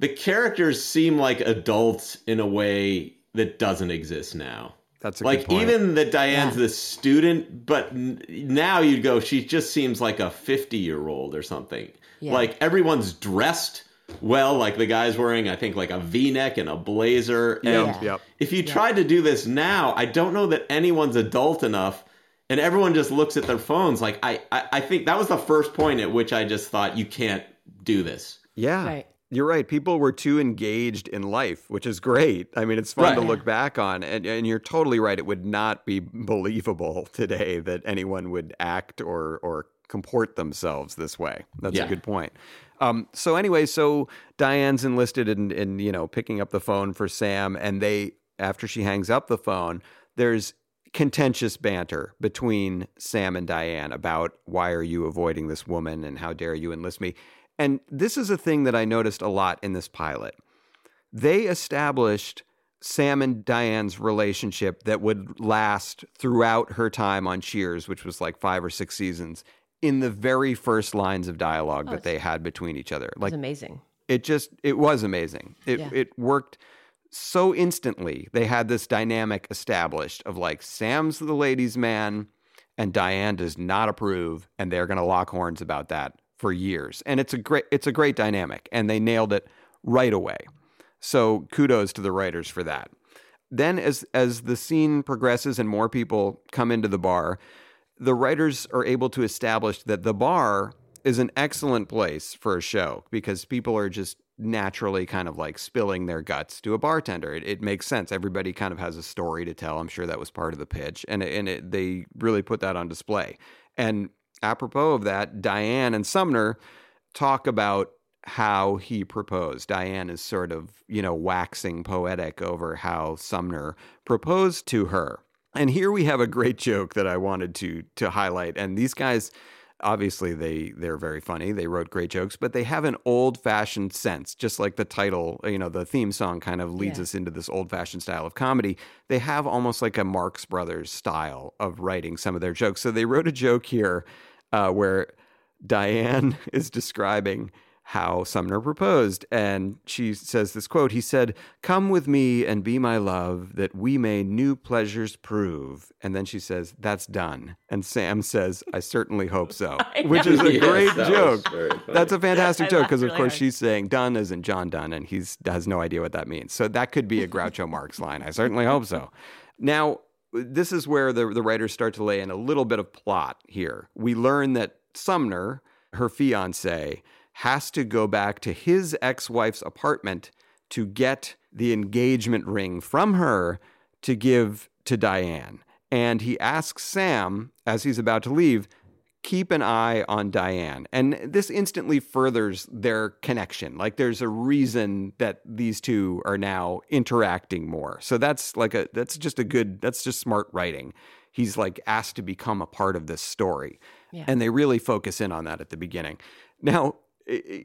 the characters seem like adults in a way that doesn't exist now. That's a like good point. even that Diane's Yeah. the student, but n- now you'd go, she just seems like a fifty-year-old or something. Yeah. Like everyone's dressed well, like the guy's wearing, I think, like a V-neck and a blazer. And Yep, yep. if you tried to do this now, I don't know that anyone's adult enough. And everyone just looks at their phones. Like I, I, I think that was the first point at which I just thought you can't do this. Yeah. Right. You're right. People were too engaged in life, which is great. I mean, it's fun to look back on. And, and you're totally right. It would not be believable today that anyone would act or, or comport themselves this way. That's Yeah. a good point. Um, so anyway, so Diane's enlisted in, in, you know, picking up the phone for Sam. And they, after she hangs up the phone, there's contentious banter between Sam and Diane about why are you avoiding this woman and how dare you enlist me. And this is a thing that I noticed a lot in this pilot. They established Sam and Diane's relationship that would last throughout her time on Cheers, which was like five or six seasons, in the very first lines of dialogue oh, that they had between each other. It was Like amazing. it just it was amazing. It Yeah. it worked so instantly. They had this dynamic established of like Sam's the ladies' man and Diane does not approve and they're going to lock horns about that for years. And it's a great it's a great dynamic and they nailed it right away. So kudos to the writers for that. Then as as the scene progresses and more people come into the bar, the writers are able to establish that the bar is an excellent place for a show because people are just naturally kind of like spilling their guts to a bartender. It, it makes sense. Everybody kind of has a story to tell. I'm sure that was part of the pitch, and and it, they really put that on display. And apropos of that, Diane and Sumner talk about how he proposed. Diane is sort of, you know, waxing poetic over how Sumner proposed to her. And here we have a great joke that I wanted to to highlight. And these guys obviously they they're very funny. They wrote great jokes, but they have an old-fashioned sense, just like the title, you know, the theme song kind of leads Yeah. us into this old-fashioned style of comedy. They have almost like a Marx Brothers style of writing some of their jokes. So they wrote a joke here uh, where Diane is describing how Sumner proposed. And she says this quote He said, Come with me and be my love, that we may new pleasures prove. And then she says, That's done. And Sam says, I certainly hope so, which is a Yes, great that joke. That's a fantastic I joke because, of really course, hard. she's saying Donne isn't John Donne, and he's has no idea what that means. So that could be a Groucho Marx line. I certainly hope so. Now, this is where the, the writers start to lay in a little bit of plot here. We learn that Sumner, her fiance, has to go back to his ex wife's apartment to get the engagement ring from her to give to Diane. And he asks Sam, as he's about to leave, keep an eye on Diane. And this instantly furthers their connection. Like there's a reason that these two are now interacting more. So that's like a that's just a good that's just smart writing. He's like asked to become a part of this story. Yeah. And they really focus in on that at the beginning. Now,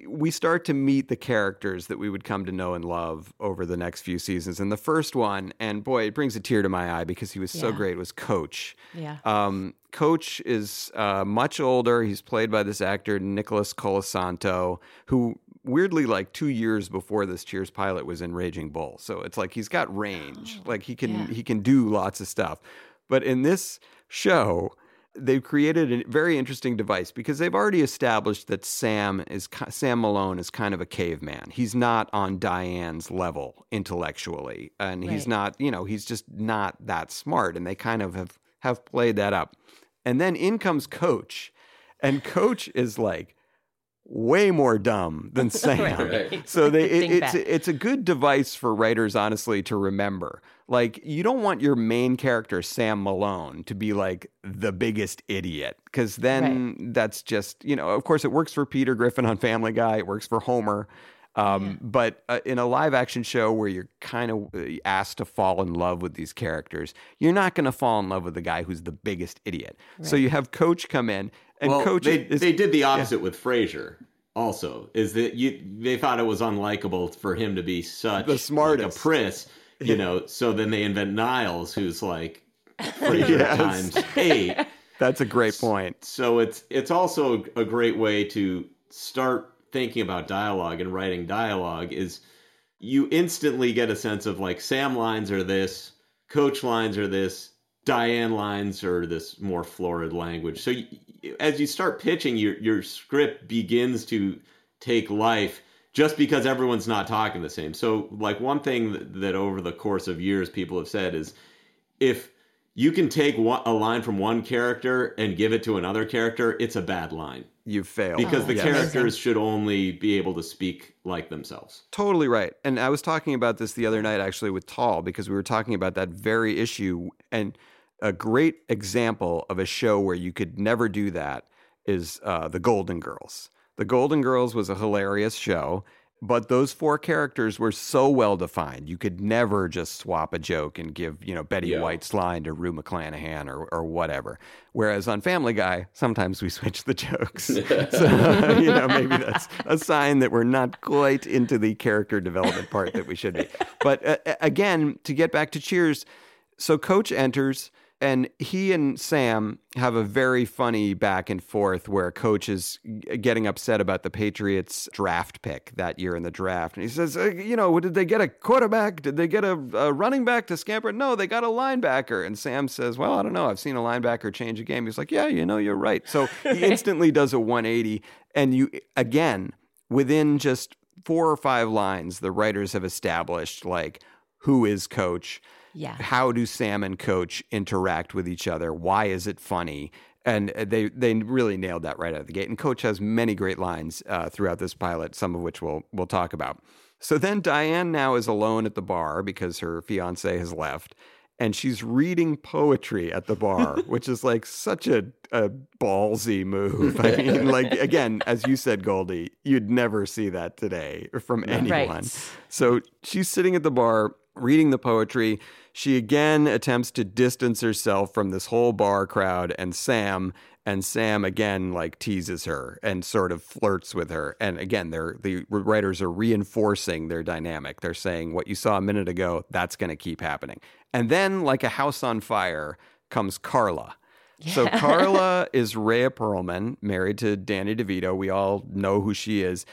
we start to meet the characters that we would come to know and love over the next few seasons. And the first one, and boy, it brings a tear to my eye because he was so great, was Coach. Yeah. Um, Coach is uh, much older. He's played by this actor Nicholas Colasanto, who weirdly, like two years before this Cheers pilot, was in Raging Bull. So it's like he's got range. like he can yeah. he can do lots of stuff. But in this show, they've created a very interesting device because they've already established that Sam is Sam Malone is kind of a caveman. He's not on Diane's level intellectually, and he's not, you know, he's just not that smart. And they kind of have have played that up. And then in comes Coach, and Coach is like way more dumb than Sam. Right. So they it, it's back. it's a good device for writers honestly to remember. Like you don't want your main character Sam Malone to be like the biggest idiot cuz then that's just, you know, of course it works for Peter Griffin on Family Guy, it works for Homer. Um, But uh, in a live action show where you're kind of uh, asked to fall in love with these characters, you're not going to fall in love with the guy who's the biggest idiot. So you have Coach come in, and well, Coach they, is, they did the opposite with Frasier. Also, is that you? They thought it was unlikable for him to be such The smartest. like a priss, you know. So then they invent Niles, who's like Frasier Yes. times eight. That's a great point. So it's it's also a great way to start thinking about dialogue and writing dialogue. Is you instantly get a sense of like Sam lines are this, Coach lines are this, Diane lines are this more florid language. So y as you start pitching, your your script begins to take life just because everyone's not talking the same. So like one thing that, that over the course of years people have said is if you can take one, a line from one character and give it to another character, it's a bad line. You fail. Because the oh, Yes. characters should only be able to speak like themselves. Totally right. And I was talking about this the other night actually with Tall because we were talking about that very issue. And a great example of a show where you could never do that is uh, The Golden Girls. The Golden Girls was a hilarious show, but those four characters were so well defined. You could never just swap a joke and give, you know, Betty Yeah. White's line to Rue McClanahan or, or whatever. Whereas on Family Guy, sometimes we switch the jokes. so, you know, maybe that's a sign that we're not quite into the character development part that we should be. But uh, again, to get back to Cheers, so Coach enters. And he and Sam have a very funny back and forth where Coach is getting upset about the Patriots draft pick that year in the draft. And he says, uh, You know, did they get a quarterback? Did they get a, a running back to scamper? No, they got a linebacker. And Sam says, Well, I don't know. I've seen a linebacker change a game. He's like, Yeah, you know, you're right. So he instantly does a 180. And you, again, within just four or five lines, the writers have established like, who is Coach? Yeah. how do Sam and Coach interact with each other? Why is it funny? And uh, they they really nailed that right out of the gate. And Coach has many great lines uh, throughout this pilot, some of which we'll we'll talk about. So then Diane now is alone at the bar because her fiance has left, and she's reading poetry at the bar, which is like such a, a ballsy move. I mean, like again, as you said, Goldy, you'd never see that today from anyone. Right. So she's sitting at the bar reading the poetry. She again attempts to distance herself from this whole bar crowd and Sam. And Sam again like teases her and sort of flirts with her. And again, they're the writers are reinforcing their dynamic. They're saying what you saw a minute ago, that's going to keep happening. And then, like a house on fire, comes Carla. So Carla is Rhea Perlman, married to Danny DeVito. We all know who she is.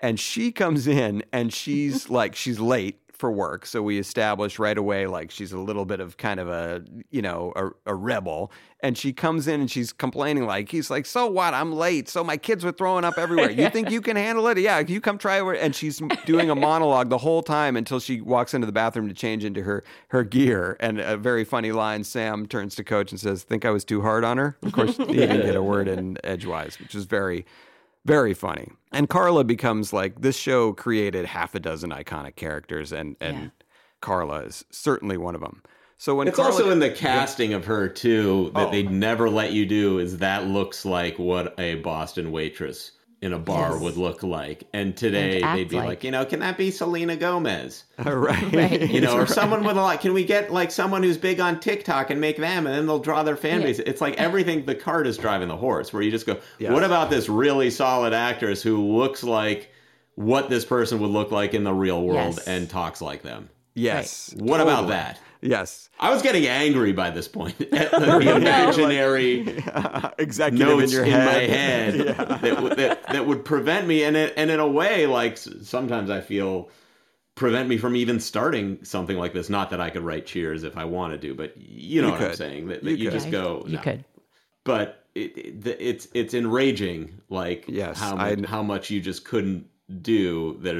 And she comes in and she's like, she's late for work. So we establish right away, like, she's a little bit of kind of a, you know, a, a rebel. And she comes in and she's complaining, like, he's like, so what? I'm late. So my kids were throwing up everywhere. You think you can handle it? Yeah, you come try it. And she's doing a monologue the whole time until she walks into the bathroom to change into her, her gear. And a very funny line Sam turns to coach and says, Think I was too hard on her? Of course, he didn't get a word in edgewise, which is very, very funny. And Carla becomes like this show created half a dozen iconic characters, and and Carla is certainly one of them. So when it's Carla, also in the casting of her too that oh. they'd never let you do is that looks like what a Boston waitress in a bar Yes. would look like. And today And they'd be like. like. you know, can that be Selena Gomez? right, You know, or Right. someone with a lot. Can we get like someone who's big on TikTok and make them, and then they'll draw their fan Yeah. base? It's like everything. The cart is driving the horse. Where you just go, Yes. what about this really solid actress who looks like what this person would look like in the real world Yes. and talks like them? Yes. What about that? Yes. I was getting angry by this point at the No. imaginary executive notes in your my head. head Yeah. that, would- that that would prevent me, and it, and in a way, like sometimes I feel prevent me from even starting something like this. Not that I could write Cheers if I wanted to, but you know You what I'm saying. That, that You you, just go. You no. could. but it, it, it's it's enraging, like Yes, how I- how much you just couldn't do that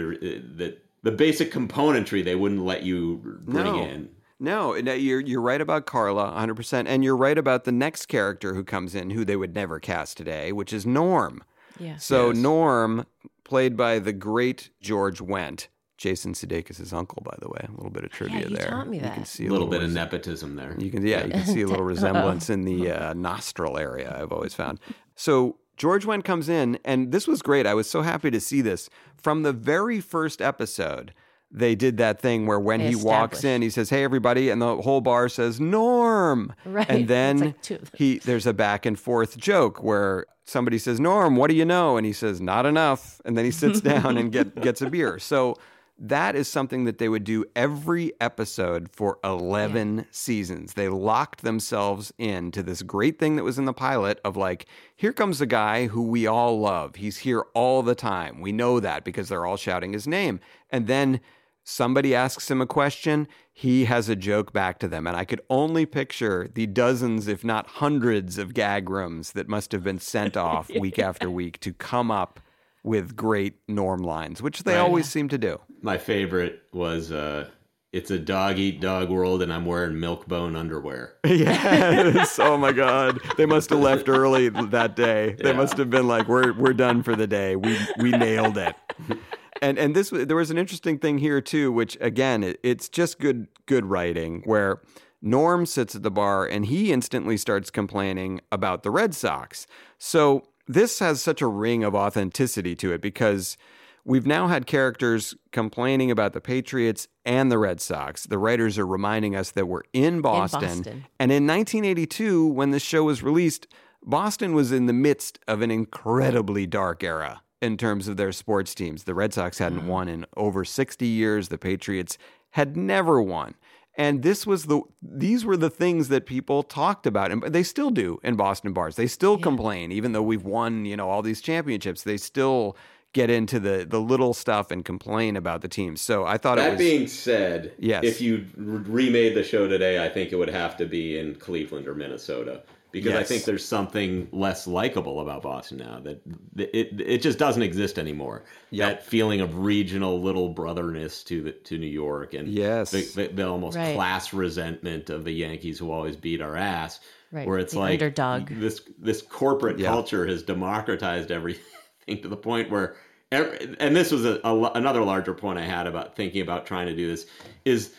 that the basic componentry they wouldn't let you bring No. in. No, no, you're you're right about Carla, 100, percent and you're right about the next character who comes in, who they would never cast today, which is Norm. Yeah. So Yes. Norm, played by the great George Wendt, Jason Sudeikis' uncle, by the way. A little bit of trivia you there. taught me that. You can see A little bit of nepotism there. You can, yeah, you can see a little resemblance in the uh, nostril area. I've always found. So George Wendt comes in, and this was great. I was so happy to see this from the very first episode. They did that thing where when They he walks in, he says, "Hey, everybody," and the whole bar says, "Norm." Right. And then like two of them. he there's a back and forth joke where somebody says, "Norm, what do you know?" and he says, "Not enough," and then he sits down and get gets a beer. So that is something that they would do every episode for 11 seasons. They locked themselves into this great thing that was in the pilot of like, here comes a guy who we all love. He's here all the time. We know that because they're all shouting his name. And then somebody asks him a question, he has a joke back to them. And I could only picture the dozens, if not hundreds, of gag rooms that must have been sent off week after week to come up with great norm lines, which they Right. always seem to do. My favorite was uh, it's a dog eat dog world, and I'm wearing milk bone underwear. yes. Oh my God. They must have left early that day. They Yeah. must have been like, "We're we're done for the day. We we nailed it." And and this there was an interesting thing here too, which again, it, it's just good good writing where. Norm sits at the bar and he instantly starts complaining about the Red Sox. So this has such a ring of authenticity to it because we've now had characters complaining about the Patriots and the Red Sox. The writers are reminding us that we're in Boston. Boston. And in 1982, when this show was released, Boston was in the midst of an incredibly dark era in terms of their sports teams. The Red Sox hadn't mm. won in over 60 years, the Patriots had never won. And this was the these were the things that people talked about and they still do in Boston bars. They still complain even though we've won, you know, all these championships. They still get into the the little stuff and complain about the teams. So I thought it That was being said, Yes. if you remade the show today, I think it would have to be in Cleveland or Minnesota because I think there's something less likable about Boston now that it it just doesn't exist anymore. That feeling of regional little brotherness to the, to New York and Yes. the, the, the almost Right. class resentment of the Yankees who always beat our ass. Right, Where it's the like underdog. this this corporate Yeah. culture has democratized everything to the point where ev- and this was a, a, another larger point I had about thinking about trying to do this is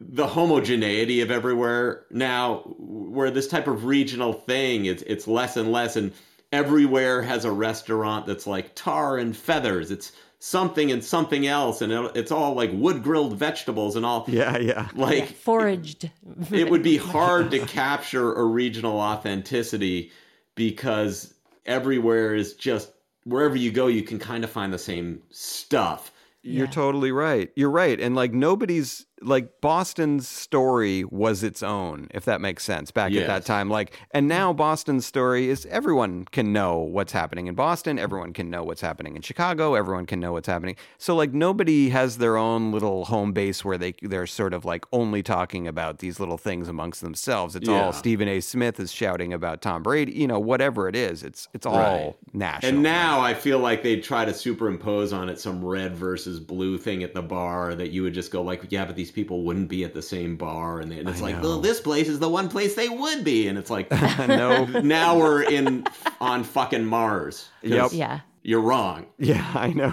the homogeneity of everywhere now where this type of regional thing it's it's less and less and everywhere has a restaurant that's like tar and feathers it's something and something else and it, it's all like wood grilled vegetables and all Yeah, yeah. like Foraged. it would be hard to capture a regional authenticity because everywhere is just wherever you go you can kind of find the same stuff You're totally right. You're right. And like nobody's like Boston's story was its own, if that makes sense, back at that time. Like, and now Boston's story is everyone can know what's happening in Boston. Everyone can know what's happening in Chicago. Everyone can know what's happening. So like nobody has their own little home base where they they're sort of like only talking about these little things amongst themselves. It's Yeah. all Stephen A. Smith is shouting about Tom Brady. You know, whatever it is, it's it's all Right. national. And now I feel like they try to superimpose on it some red versus blue thing at the bar that you would just go like, yeah, but these people wouldn't be at the same bar, and, they, and it's I like, know. well, this place is the one place they would be, and it's like, no. now we're in on fucking Mars. Yep. Yeah. You're wrong. Yeah, I know.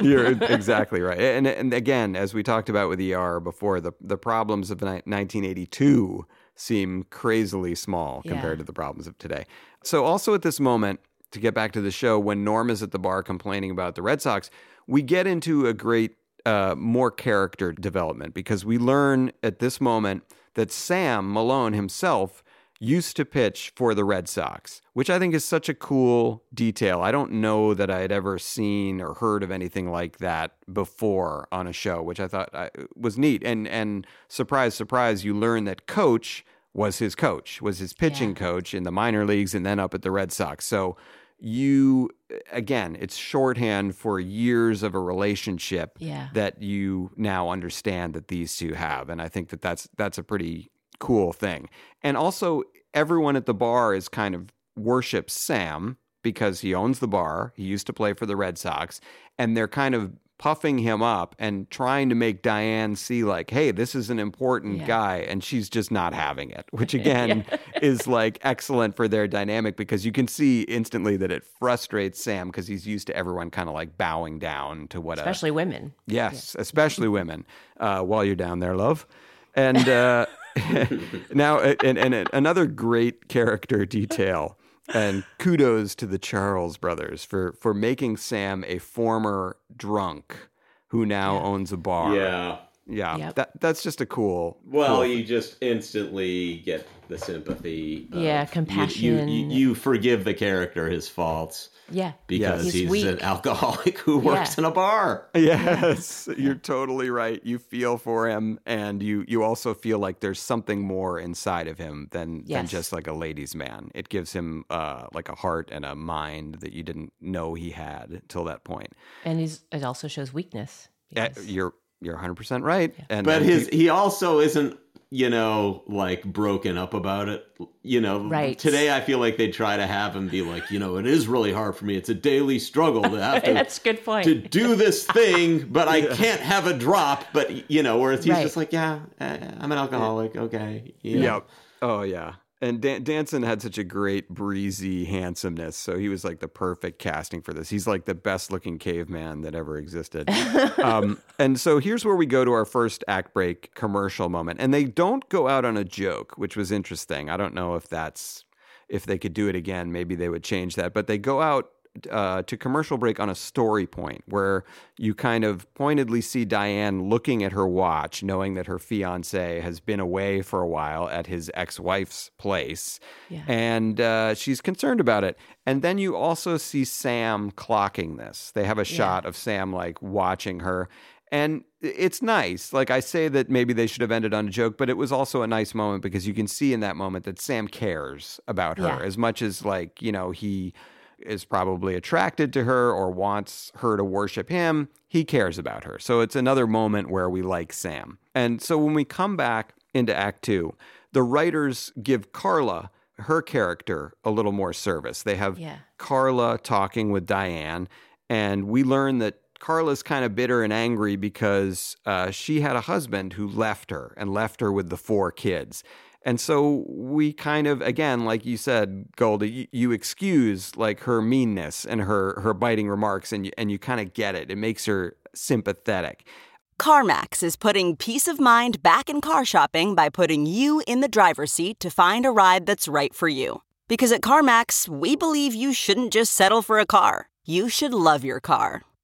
You're exactly right. And and again, as we talked about with ER before, the the problems of ni- 1982 seem crazily small Yeah. compared to the problems of today. So also at this moment, to get back to the show, when Norm is at the bar complaining about the Red Sox, we get into a great uh, more character development because we learn at this moment that Sam Malone himself used to pitch for the Red Sox, which I think is such a cool detail. I don't know that I had ever seen or heard of anything like that before on a show, which I thought uh, was neat. And and surprise, surprise, you learn that Coach was his coach, was his pitching coach in the minor leagues, and then up at the Red Sox. So you again, it's shorthand for years of a relationship Yeah. that you now understand that these two have, and I think that that's that's a pretty cool thing. And also, everyone at the bar is kind of worships Sam because he owns the bar. He used to play for the Red Sox, and they're kind of puffing him up and trying to make Diane see like, hey, this is an important Yeah. guy, and she's just not having it, which again is like excellent for their dynamic because you can see instantly that it frustrates Sam because he's used to everyone kind of like bowing down to what a Especially women. Yes, especially women. Uh, while you're down there, love. And uh, now, and, and another great character detail, and kudos to the Charles brothers for for making Sam a former drunk who now owns a bar. Yeah. Yeah. Yep. That that's just a cool. Well, cool you just instantly get the sympathy. of- Yeah, you- compassion. You, you, you forgive the character his faults Yeah. because He's he's, an alcoholic who works in a bar. Yes, you're totally right. You feel for him, and you you also feel like there's something more inside of him than than just like a ladies' man. It gives him uh, like a heart and a mind that you didn't know he had till that point. And he's, it also shows weakness. Uh, you're you're 100 percent right. And But his he- he also isn't, you know, like broken up about it. You know, Right. today I feel like they try to have him be like, you know, it is really hard for me. It's a daily struggle to have to That's good point. to do this thing, but I can't have a drop. But you know, whereas he's Right. just like, yeah, uh, I'm an alcoholic. Okay, you know. Yep. Oh yeah. And Dan- Danson had such a great breezy handsomeness, so he was like the perfect casting for this. He's like the best looking caveman that ever existed. um, and so here's where we go to our first act break commercial moment, and they don't go out on a joke, which was interesting. I don't know if that's if they could do it again, maybe they would change that. But they go out uh, to commercial break on a story point where you kind of pointedly see Diane looking at her watch, knowing that her fiance has been away for a while at his ex wife's place. Yeah. And uh, she's concerned about it. And then you also see Sam clocking this. They have a shot of Sam like watching her. And it's nice. Like I say that maybe they should have ended on a joke, but it was also a nice moment because you can see in that moment that Sam cares about her Yeah. as much as like, you know, he is probably attracted to her or wants her to worship him. He cares about her. So it's another moment where we like Sam. And so when we come back into Act Two, the writers give Carla, her character, a little more service. They have Yeah. Carla talking with Diane, and we learn that Carla's kind of bitter and angry because uh, she had a husband who left her and left her with the four kids. And so we kind of, again, like you said, Goldy, you, you excuse like her meanness and her her biting remarks, and you, and you kind of get it. It makes her sympathetic. CarMax is putting peace of mind back in car shopping by putting you in the driver's seat to find a ride that's right for you. Because at CarMax, we believe you shouldn't just settle for a car, you should love your car.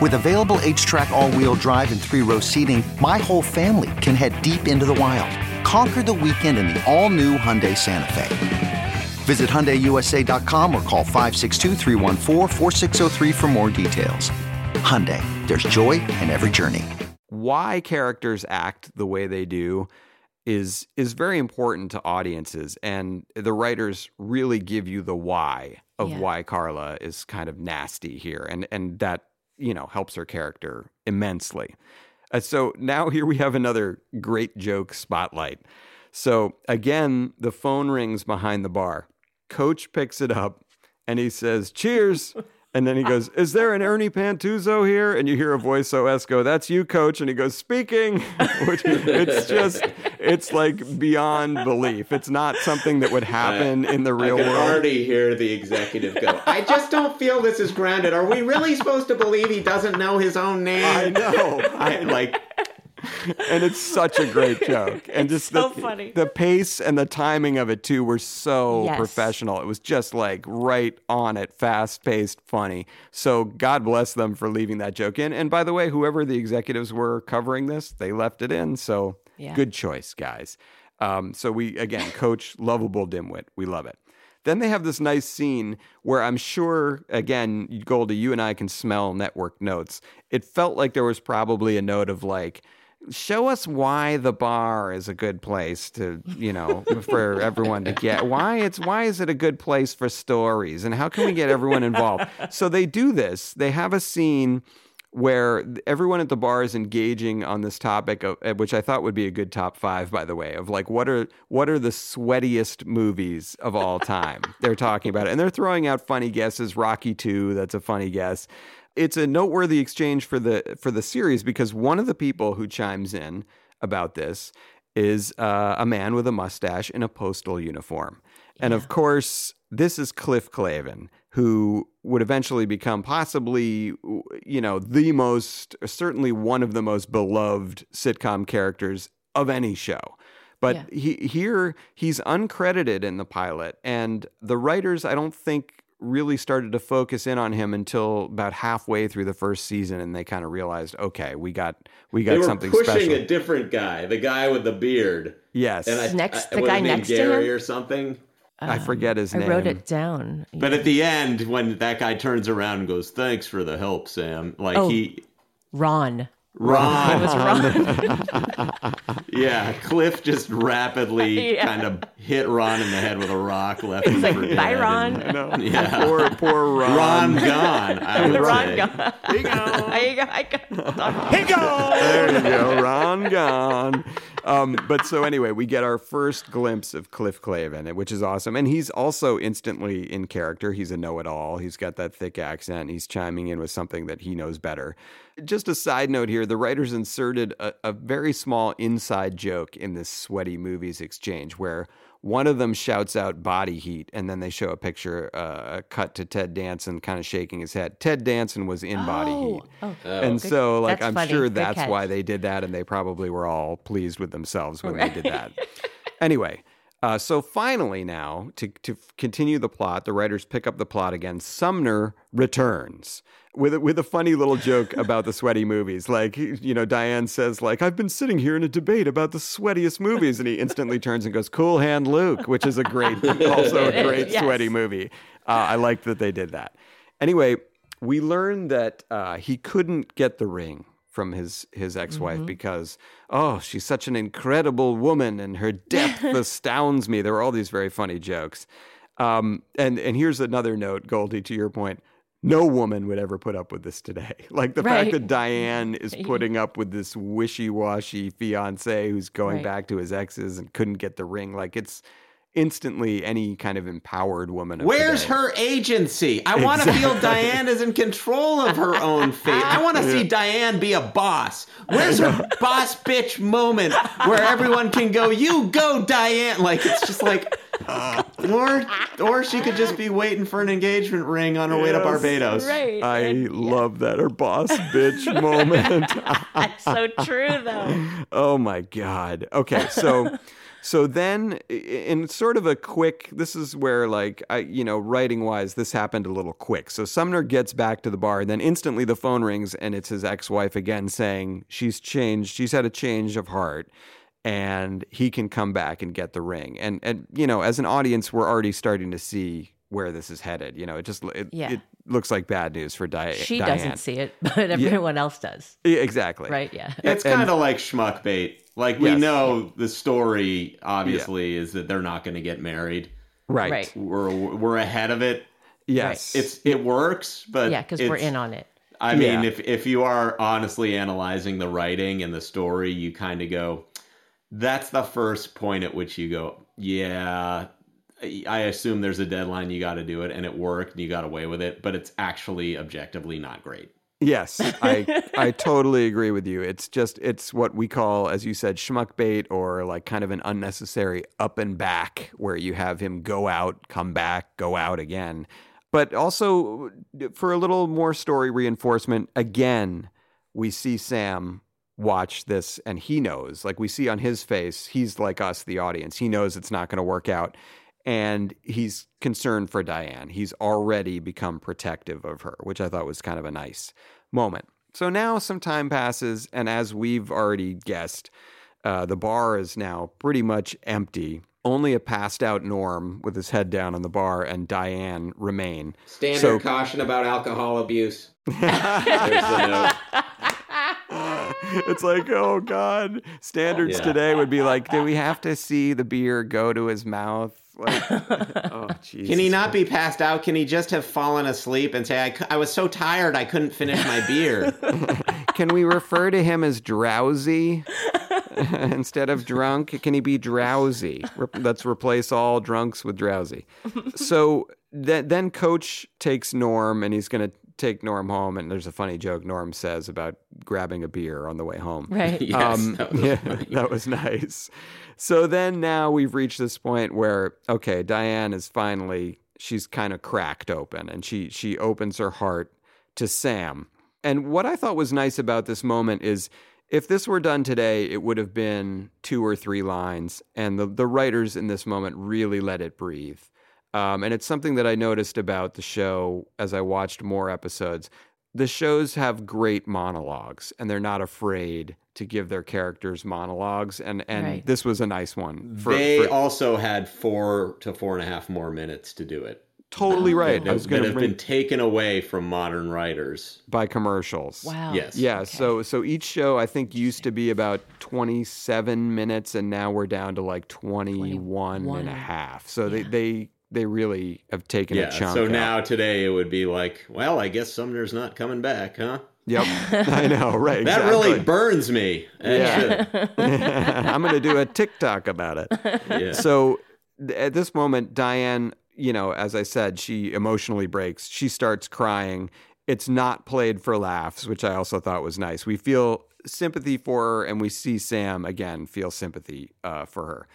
With available HTRAC, all wheel drive, and three row seating, my whole family can head deep into the wild. Conquer the weekend in the all new Hyundai Santa Fe. Visit HyundaiUSA.com or call 562-314-4603 for more details. Hyundai, there's joy in every journey. why characters act the way they do is is very important to audiences and the writers really give you the why of Yeah. why Carla is kind of nasty here and and that you know helps her character immensely. Uh, so now here we have another great joke spotlight. So again, the phone rings behind the bar. Coach picks it up and he says, "Cheers." And then he ah. goes, Is there an Ernie Pantusso here? And you hear a voice OS go, That's you, coach. And he goes, Speaking. Which it's just, it's like beyond belief. It's not something that would happen in the real I can world. already hear the executive go. I just don't feel this is grounded. Are we really supposed to believe he doesn't know his own name? I know. I like. And it's such a great joke. And just so the, funny. the pace and the timing of it too were so Yes. professional. It was just like right on it, fast paced, funny. So God bless them for leaving that joke in. And by the way, whoever the executives were covering this, they left it in. So Yeah. good choice, guys. Um, so we again, coach, lovable dimwit. We love it. then they have this nice scene where I'm sure, again, Goldy, you and I can smell network notes. It felt like there was probably a note of like, show us why the bar is a good place to you know for everyone to get. Why it's why is it a good place for stories? And how can we get everyone involved? So they do this. They have a scene where everyone at the bar is engaging on this topic of, uh, which I thought would be a good top 5 by the way of like what are what are the sweatiest movies of all time? They're talking about it. And they're throwing out funny guesses. Rocky 2 that's a funny guess it's a noteworthy exchange for the for the series because one of the people who chimes in about this is uh, a man with a mustache in a postal uniform, and of course, this is Cliff Clavin, who would eventually become possibly, you know, the most certainly one of the most beloved sitcom characters of any show. But Yeah. he, here he's uncredited in the pilot, and the writers, I don't think, really started to focus in on him until about halfway through the first season, and they kind of realized, okay, we got we got they were something pushing special. a different guy, the guy with the beard. Yes. and I, Next- I, the was guy his name next to Gary him? or something. Um, I forget his I name. wrote it down. But at the end, when that guy turns around and goes, "Thanks for the help, Sam," like Oh. he, Ron. Ron, It was Ron. yeah, Cliff just rapidly Yeah. kind of hit Ron in the head with a rock, left him like, for "Bye, Ron." and- No. yeah, Poor poor Ron. Ron gone. I would Ron say. gone. There you go. I got- He goes. There you go, Ron gone. Um, but so anyway, we get our first glimpse of Cliff Clavin, which is awesome, and he's also instantly in character. He's a know-it-all. He's got that thick accent. He's chiming in with something that he knows better. Just a side note here: the writers inserted a, a very small inside joke in this sweaty movies exchange where. One of them shouts out body heat, and then they show a picture, uh, a cut to Ted Danson kind of shaking his head. Ted Danson was in body heat. Oh, and good- so, like, that's I'm funny. sure that's why they did that, and they probably were all pleased with themselves when they did that. anyway, uh, so finally, now to to continue the plot, the writers pick up the plot again. Sumner returns with a, with a funny little joke about the sweaty movies. Like, you know, Diane says, like, I've been sitting here in a debate about the sweatiest movies, and he instantly turns and goes, "Cool Hand Luke," which is a great, also a great Yes. sweaty movie. Uh, I like that they did that. Anyway, we learn that uh, he couldn't get the ring from his his ex-wife because oh she's such an incredible woman and her depth astounds me. There were all these very funny jokes. Um, and and here's another note goldy to your point. No woman would ever put up with this today. Like the fact that diane is putting up with this wishy-washy fiance who's going Right. back to his exes and couldn't get the ring like it's instantly any kind of empowered woman of Where's today. her agency? I want to feel Diane is in control of her own fate. I want to see Diane be a boss. Where's her boss bitch moment where everyone can go, "You go, Diane!" Like it's just like, or or she could just be waiting for an engagement ring on her way to Barbados. Right. I and- love that her boss bitch moment. That's so true, though. oh my god. Okay, so so then in sort of a quick this is where like I you know writing wise this happened a little quick. So Sumner gets back to the bar and then instantly the phone rings and it's his ex-wife again saying she's changed, she's had a change of heart and he can come back and get the ring. And and you know, as an audience we're already starting to see where this is headed. You know, it just it, Yeah. it looks like bad news for Di- She Diane. doesn't see it, but everyone else does. Yeah, exactly. Right? Yeah. It's kind of like schmuck bait. Like we Yes. know the story obviously is that they're not going to get married. Right. Right. We're we're ahead of it. Yes. It's it works, but Yeah, because we're in on it. I mean, Yeah. if if you are honestly analyzing the writing and the story, you kind of go, that's the first point at which you go, yeah, I assume there's a deadline, you got to do it, and it worked, and you got away with it, but it's actually objectively not great. Yes, I I totally agree with you. It's just it's what we call, as you said, schmuck bait, or like kind of an unnecessary up and back, where you have him go out, come back, go out again. But also for a little more story reinforcement, again, we see Sam watch this and he knows, like we see on his face, he's like us, the audience. He knows it's not going to work out. And he's concerned for Diane. He's already become protective of her, which I thought was kind of a nice moment. So now some time passes, and as we've already guessed, uh, the bar is now pretty much empty. only a passed out Norm with his head down on the bar and Diane remain. Standard So- caution about alcohol abuse. There's the note. it's like, oh God. Standards Yeah. today would be like, do we have to see the beer go to his mouth? Like, oh, Jesus. Can he not be passed out? Can he just have fallen asleep and say, I, I was so tired I couldn't finish my beer? Can we refer to him as drowsy instead of drunk? Can he be drowsy? Re- let's replace all drunks with drowsy. So th- then Coach takes Norm and he's going to take Norm home. And there's a funny joke Norm says about grabbing a beer on the way home. Right. Yes, um, that was yeah, funny. that was nice. So then now we've reached this point where, okay, Diane is finally, she's kind of cracked open and she, she opens her heart to Sam. And what I thought was nice about this moment is if this were done today, it would have been two or three lines. And the, the writers in this moment really let it breathe. Um, and it's something that I noticed about the show as I watched more episodes. The shows have great monologues, and they're not afraid to give their characters monologues. And, and Right. this was a nice one. For, they for- also had four to four and a half more minutes to do it. totally right. That, I was going to have bring been taken away from modern writers. by commercials. Wow. Yes. Yeah, so so each show I think used to be about 27 minutes and now we're down to like 21 and a half. So they they they really have taken Yeah. a chunk So out. now today it would be like, well, I guess Sumner's not coming back, huh? Yep. I know, right. That really burns me. Yeah. I'm going to do a TikTok about it. Yeah. So at this moment, Diane, you know, as I said, she emotionally breaks. She starts crying. It's not played for laughs, which I also thought was nice. We feel sympathy for her, and we see Sam again feel sympathy uh, for her.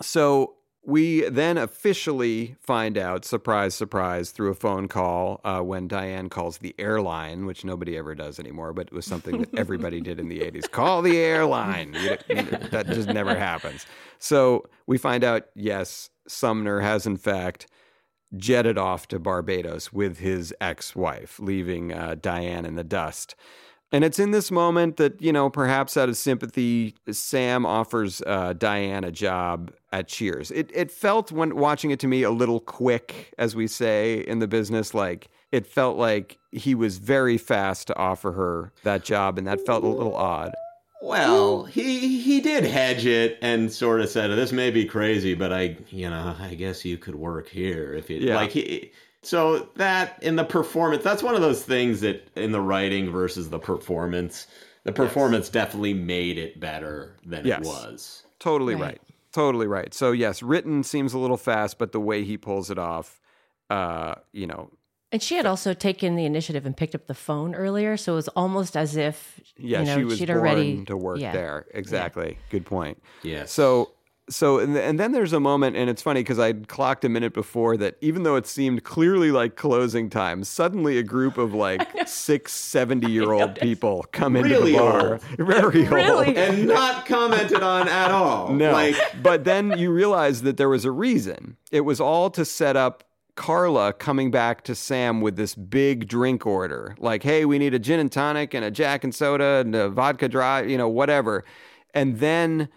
So we then officially find out, surprise, surprise, through a phone call uh, when Diane calls the airline, which nobody ever does anymore, but it was something that everybody did in the 80s. Call the airline. You don't- that just never happens. So we find out, yes, Sumner has in fact jetted off to Barbados with his ex wife, leaving uh, Diane in the dust. And it's in this moment that, you know, perhaps out of sympathy, Sam offers uh, Diane a job at Cheers. It, it felt, when watching it to me, a little quick, as we say in the business. Like, it felt like he was very fast to offer her that job, and that felt a little odd. Well, he he did hedge it and sort of said, "This may be crazy, but I, you know, I guess you could work here if you Yeah. like." He, so that in the performance, that's one of those things that in the writing versus the performance, the performance definitely made it better than Yes. it was. Totally Right. right. Totally right. So, yes, written seems a little fast, but the way he pulls it off, uh, you know, And she had also taken the initiative and picked up the phone earlier, so it was almost as if Yeah, you know, she was she'd born already to work yeah. there. Exactly. Good point. Yeah. So, so and, and then there's a moment, and it's funny because I clocked a minute before that. Even though it seemed clearly like closing time, suddenly a group of like six, 70 year old people come into the bar, old. very old, and not commented on at all. no. like but then you realize that there was a reason. It was all to set up Carla coming back to Sam with this big drink order. Like, hey, we need a gin and tonic and a Jack and soda and a vodka dry, you know, whatever. And then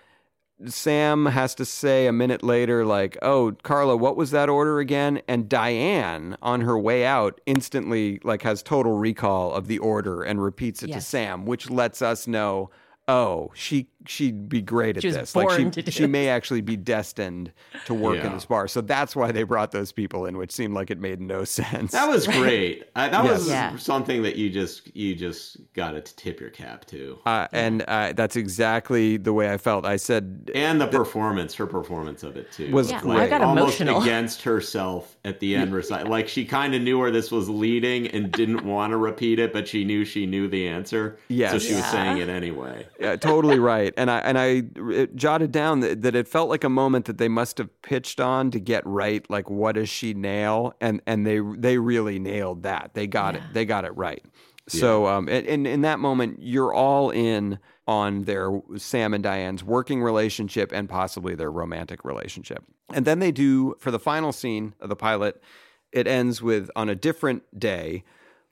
Sam has to say a minute later, like, oh, Carla, what was that order again? And Diane, on her way out, instantly like has total recall of the order and repeats it to Sam, which lets us know, oh, she she'd be great at She was this. Like she born to do she may actually be destined to work in Yeah. this bar. So that's why they brought those people in, which seemed like it made no sense. that was great. I, that was Yeah. something that you just you just got to tip your cap to. uh, and uh, that's exactly the way I felt. I said, and the performance, her performance of it too, Was Yeah, great. I got almost emotional. against herself at the end. recite like she kind of knew where this was leading and didn't want to repeat it, but she knew she knew the answer. Yes. so she was saying it anyway. Yeah, totally right. And I and I it jotted down that, that it felt like a moment that they must have pitched on to get right. Like, what does she nail? And and they they really nailed that. They got it. They got it right. So um, and, and in that moment, you're all in on their Sam and Diane's working relationship and possibly their romantic relationship. And then they do for the final scene of the pilot. It ends with on a different day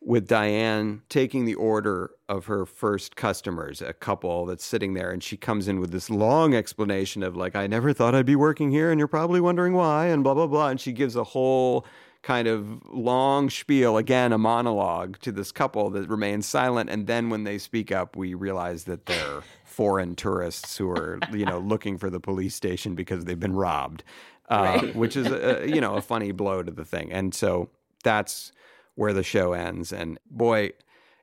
with Diane taking the order of her first customers, a couple that's sitting there, and she comes in with this long explanation of like, I never thought I'd be working here, and you're probably wondering why, and blah blah blah. And she gives a whole kind of long spiel, again, a monologue to this couple that remains silent. And then when they speak up, we realize that they're foreign tourists who are, you know, looking for the police station because they've been robbed, uh, Right. which is, a, you know, a funny blow to the thing. And so that's where the show ends. And boy,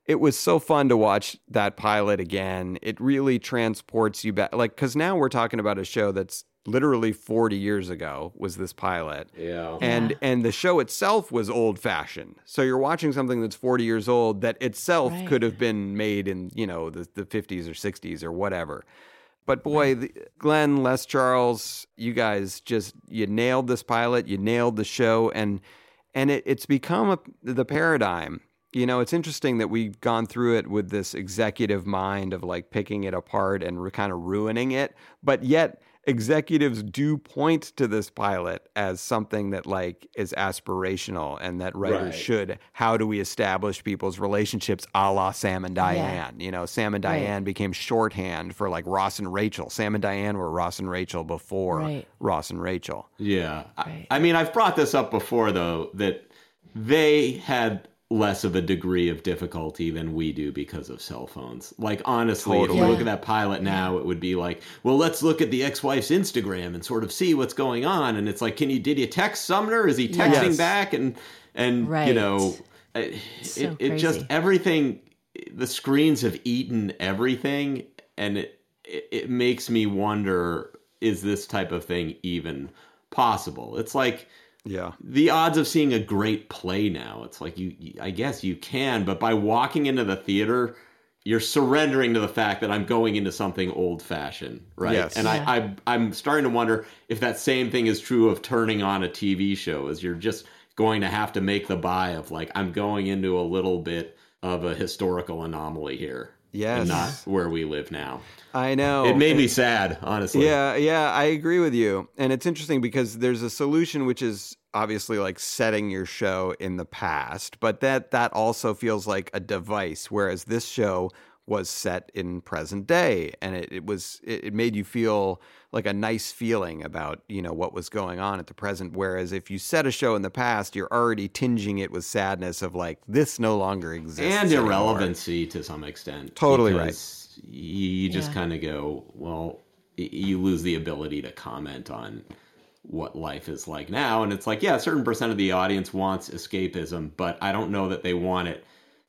it was so fun to watch that pilot again. It really transports you back. Like, because now we're talking about a show that's literally 40 years ago was this pilot Yeah. and and the show itself was old fashioned so you're watching something that's 40 years old that itself Right. could have been made in you know the, the 50s or 60s or whatever but boy the, glen les charles you guys just you nailed this pilot you nailed the show and and it, it's become a, the paradigm. You know it's interesting that we've gone through it with this executive mind of like picking it apart and re- kind of ruining it but yet executives do point to this pilot as something that like is aspirational and that writers Right. should how do we establish people's relationships a la sam and diane you know sam and Right. diane became shorthand for like ross and rachel sam and diane were ross and rachel before Right. ross and rachel Yeah. I, I mean, I've brought this up before, though, that they had less of a degree of difficulty than we do because of cell phones. Like, honestly, if Totally. you look at that pilot now, it would be like, well, let's look at the ex wife's Instagram and sort of see what's going on. And it's like, can you, did you text Sumner? Is he texting Yes. back? And, and, you know, it, So it, it just, everything, the screens have eaten everything. And it, it, it makes me wonder is this type of thing even possible? It's like yeah the odds of seeing a great play now. It's like you, you- I guess you can, but by walking into the theater, you're surrendering to the fact that I'm going into something old fashioned, right? Yes. And Yeah. I, I, I'm starting to wonder if that same thing is true of turning on a TV show. Is you're just going to have to make the buy of like I'm going into a little bit of a historical anomaly here, Yes. and not where we live now. i know It made me sad, honestly. Yeah, yeah, I agree with you. And it's interesting because there's a solution which is obviously like setting your show in the past, but that that also feels like a device whereas this show was set in present day and it, it was it, it made you feel like a nice feeling about you know what was going on at the present whereas if you set a show in the past you're already tinging it with sadness of like this no longer exists and anymore. irrelevancy to some extent. Totally right. You you just Yeah. kind of go, well, you lose the ability to comment on what life is like now, and it's like, yeah, a certain percent of the audience wants escapism, but I don't know that they want it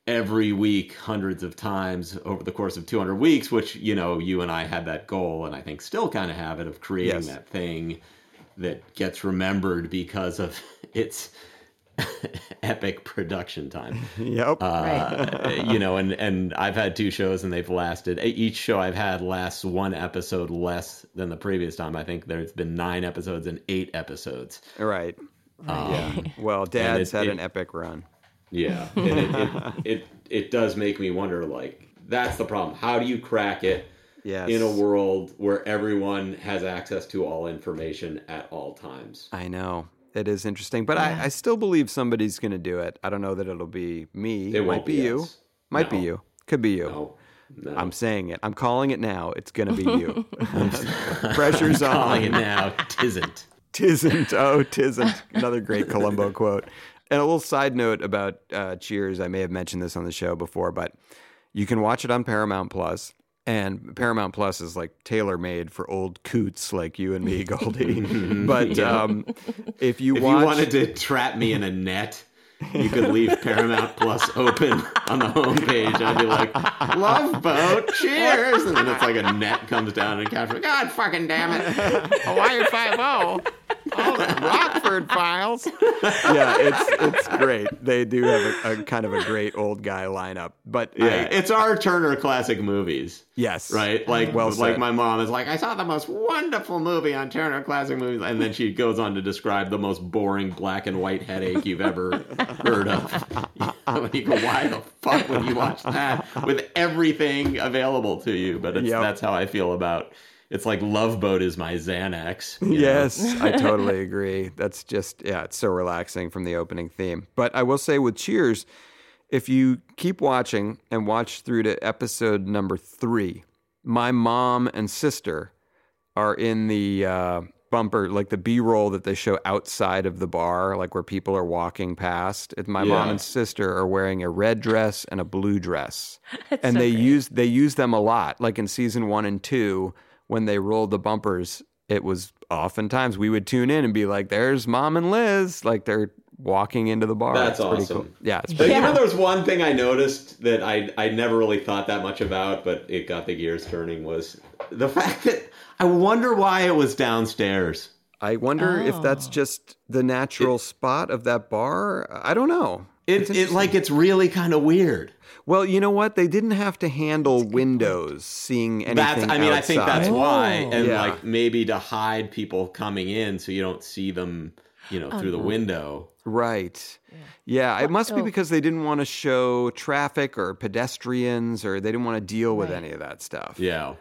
every week, hundreds of times over the course of 200 weeks. Which you know, you and I had that goal, and I think still kind of have it of creating Yes. that thing that gets remembered because of its epic production time. Yep. Uh, you know, and and I've had two shows and they've lasted. Each show I've had lasts one episode less than the previous time. I think there's been nine episodes and eight episodes. Right. yeah. Well, Dad's it- had it- an epic run. Yeah, and it, it, it it does make me wonder. Like that's the problem. How do you crack it? Yes. In a world where everyone has access to all information at all times. I know. It is interesting, but I, I still believe somebody's going to do it. I don't know that it'll be me. It might won't be be you. us. Might be No. you. Could be you. No, no. I'm saying it. I'm calling it now. It's going to be you. Pressure's on. Calling it now. Tisn't. Tisn't. Oh, tisn't. Another great Columbo quote. And a little side note about uh, Cheers. I may have mentioned this on the show before, but you can watch it on Paramount Plus, And Paramount Plus is like tailor made for old coots like you and me, Goldy. but Yeah. um, if you if watch, you wanted to trap me in a net, you could leave Paramount Plus open on the homepage. I'd be like, Love Boat, cheers! And then it's like a net comes down and captures. God fucking damn it! Hawaii Five O. All the Rockford files. yeah, it's it's great. They do have a, a kind of a great old guy lineup. But Yeah, I- it's our Turner classic movies. Yes. Right? Mm-hmm. Like Well like my mom is like, I saw the most wonderful movie on Turner Classic Movies and then she goes on to describe the most boring black and white headache you've ever heard of. you go, why the fuck would you watch that with everything available to you? But it's, Yep. that's how I feel about it's like Love Boat is my Xanax. Yes, I totally agree. That's just yeah, it's so relaxing from the opening theme. But I will say with Cheers, if you keep watching and watch through to episode number three, my mom and sister are in the uh, bumper, like the B roll that they show outside of the bar, like where people are walking past. And my mom and sister are wearing a red dress and a blue dress, That's and so they great. use they use them a lot. Like in season one and two, when they rolled the bumpers, it was oftentimes we would tune in and be like, "There's mom and Liz," like they're walking into the bar. That's It's pretty awesome. cool. Yeah, it's But pretty you know, cool. there was one thing I noticed that I I never really thought that much about, but it got the gears turning was the fact that I wonder why it was downstairs. I wonder if that's Oh. just the natural spot of that bar. I don't know. It it like it's really kind of weird. Well, you know what? They didn't have to handle windows seeing anything. That's I mean I think that's outside. why, and Yeah. like maybe to hide people coming in so you don't see them, you know, through the Uh-huh. window. Right. Yeah, it must be because they didn't want to show traffic or pedestrians or they didn't want to deal with Right. any of that stuff. Yeah.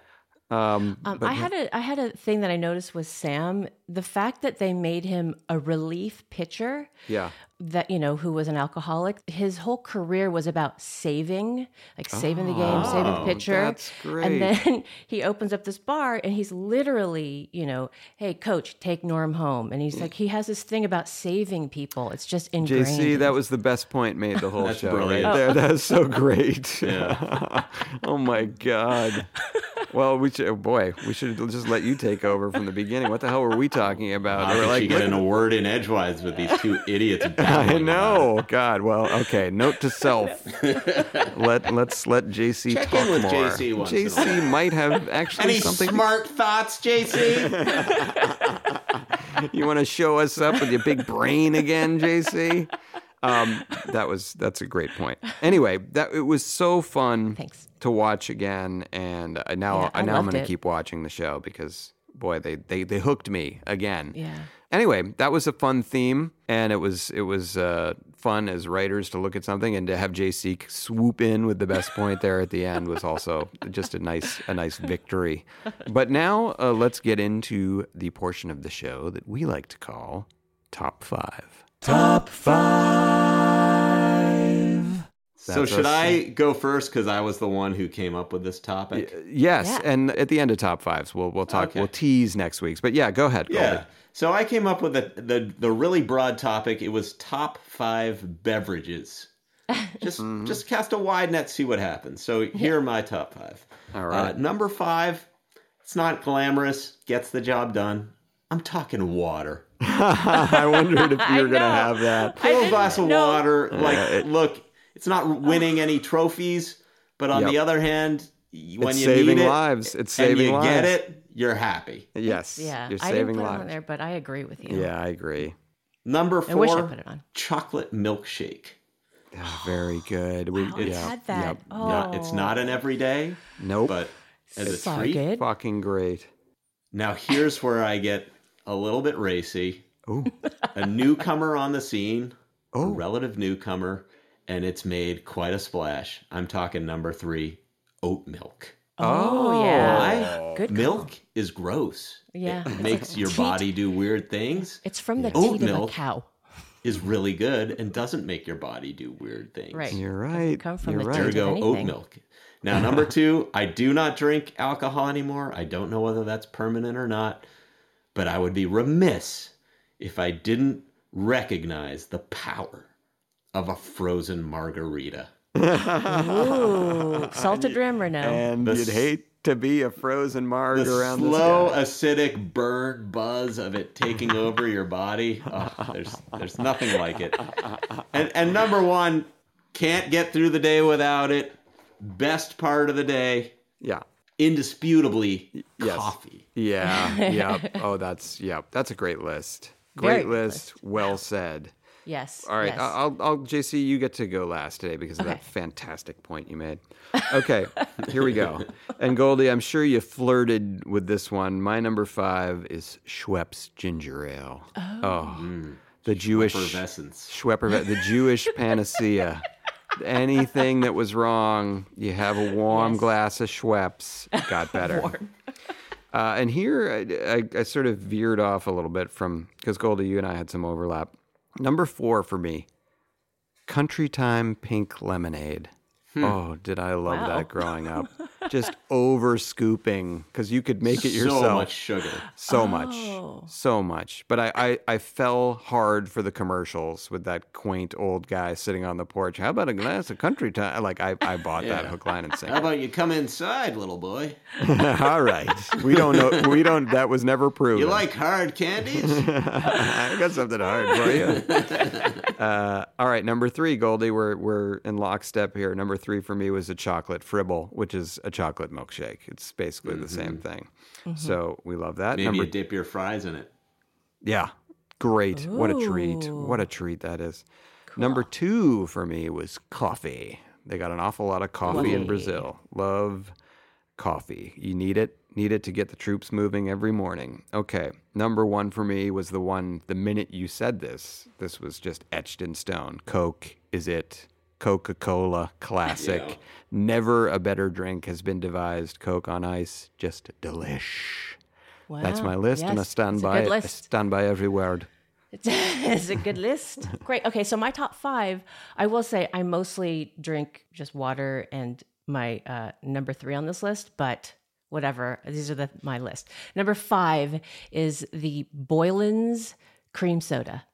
Um, Um, but I had a I had a thing that I noticed with Sam. The fact that they made him a relief pitcher, yeah. That you know, who was an alcoholic. His whole career was about saving, like saving the game, saving the Oh, pitcher. that's great. And then he opens up this bar, and he's literally, you know, hey, coach, take Norm home. And he's mm. like, he has this thing about saving people. It's just ingrained. JC, that was the best point made the whole That's show brilliant. right there. That is so great. Yeah. oh my god. Well, we should. Oh boy, we should just let you take over from the beginning. What the hell were we talking about? How We're like, she get in a word in edgewise with these two idiots? I know. God. Well, okay. Note to self. let Let's let JC Check talk in with more. JC once in a JC might have actually Any something. smart thoughts, JC? you want to show us up with your big brain again, JC? Um, that was that's a great point. Anyway, that it was so fun Thanks. to watch again, and uh, now Yeah, I now I'm loved going to it. keep watching the show because boy, they they they hooked me again. Yeah. Anyway, that was a fun theme, and it was it was uh, fun as writers to look at something and to have JC swoop in with the best point there at the end was also just a nice a nice victory. But now uh, let's get into the portion of the show that we like to call top five. Top five. so should us. I go first because I was the one who came up with this topic? Yes, Yeah. and at the end of top fives, we'll we'll talk. Okay. We'll tease next week's. But yeah, go ahead. Yeah. Goldy. So I came up with the, the the really broad topic. It was top five beverages. Just Mm-hmm. just cast a wide net, see what happens. So here are my top five. All right. Uh, number five, it's not glamorous, gets the job done. I'm talking water. I wondered if you were going to have that. Pour a glass of know. water. Like, Uh, it- look, it's not winning any trophies, but on Yep. the other hand, y- when It's you saving need it, lives. It's and saving you lives. get it, you're happy. Yes. Yeah. You're I didn't put it on there, but I agree with you. Yeah, I agree. Number four. I wish I four, put it on. chocolate milkshake. Ah, very good. We, Wow, yeah, had that. yep, Oh. Not, it's not an everyday, Nope. but as a treat. good. Fucking great. Now here's where I get a little bit racy. Oh. A newcomer on the scene, a Oh. relative newcomer, and it's made quite a splash. I'm talking number three, oat milk. Oh, yeah. Oh. Why? Good call. Milk is gross. Yeah. It makes your Teat. body do weird things. It's from the Oat teat of a milk. cow. Is really good and doesn't make your body do weird things. Right. You're right. come from You're the right. There we go, oat milk. Now, number two, I do not drink alcohol anymore. I don't know whether that's permanent or not, but I would be remiss if I didn't recognize the power of a frozen margarita. Ooh, salted rim or no? And The you'd hate to be a frozen marg The around slow, this guy. acidic burn buzz of it taking over your body. Oh, there's, there's nothing like it. And, and number one, can't get through the day without it. Best part of the day, Yeah. Indisputably, Yes. coffee. Yeah. Yep. Oh, that's yep. That's a great list. Great good list. Well said. yes. All right, yes. I- I'll, I'll, JC, you get to go last today because of that fantastic point you made. Okay, here we go. And Goldy, I'm sure you flirted with this one. My number five is Schweppes Ginger Ale. Oh, oh mm. the Jewish Effervescence. Schwepper, the Jewish panacea. Anything that was wrong, you have a warm Yes. glass of Schweppes. Got better. Uh, and here I, I, I sort of veered off a little bit from because Goldy, you and I had some overlap. Number four for me, Country Time Pink Lemonade. Hmm. Oh, did I love Wow. that growing up? Just over scooping because you could make it yourself. So much sugar. So Oh. much. So much. But I, I, I fell hard for the commercials with that quaint old guy sitting on the porch. How about a glass of country time? Like, I, I bought that hook, line, and sinker. How about you come inside, little boy? All right. We don't know. We don't. That was never proven. You like hard candies? I got something hard for you. Uh, all right, number three, Goldy. We're we're in lockstep here. Number three for me was a chocolate fribble, which is a chocolate milkshake. It's basically the same thing. Mhm. So we love that. Maybe number you dip your fries in it. yeah, great. What a treat. What a treat that is. Number two for me was coffee. They got an awful lot of coffee in Brazil. Love coffee. You need it. Need it to get the troops moving every morning. Okay. Number one for me was the one the minute you said this, this was just etched in stone. Coke is it. Coca Cola, classic. Yeah. Never a better drink has been devised. Coke on ice, just delish. That's my list, and I stand it's by it. I stand by every word. it's a good list. Great. Okay, so my top five, I will say I mostly drink just water and my uh, number three on this list, but whatever. These are the my list. Number five is the Boylan's cream soda.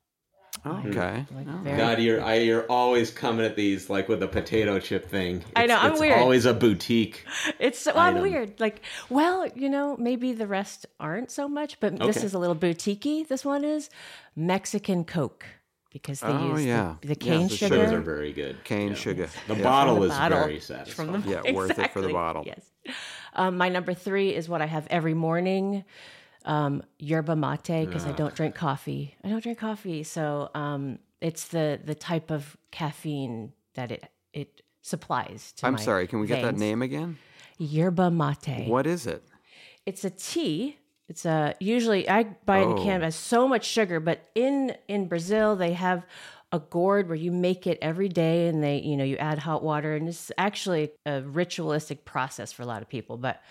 Okay. very- God, you're I, you're always coming at these like with a potato chip thing. I know, I'm it's weird. Always a boutique. It's so well, I'm weird. Like, well, you know, maybe the rest aren't so much, but this is a little boutiquey. This one is Mexican Coke because they Oh, use yeah. the, the Yeah, cane the sugar. Those are very good. Cane sugar. The Yeah. bottle the is bottle. very From satisfying. the- Yeah, worth it for the bottle. Yes. Um, my number three is what I have every morning, um, yerba mate, because I don't drink coffee. I don't drink coffee, so um, it's the the type of caffeine that it it supplies. To I'm my sorry, can we get that veins. name again? Yerba mate. What is it? It's a tea. It's a usually I buy it in. Oh. It has so much sugar, but in in Brazil they have a gourd where you make it every day, and they you know you add hot water, and it's actually a ritualistic process for a lot of people. But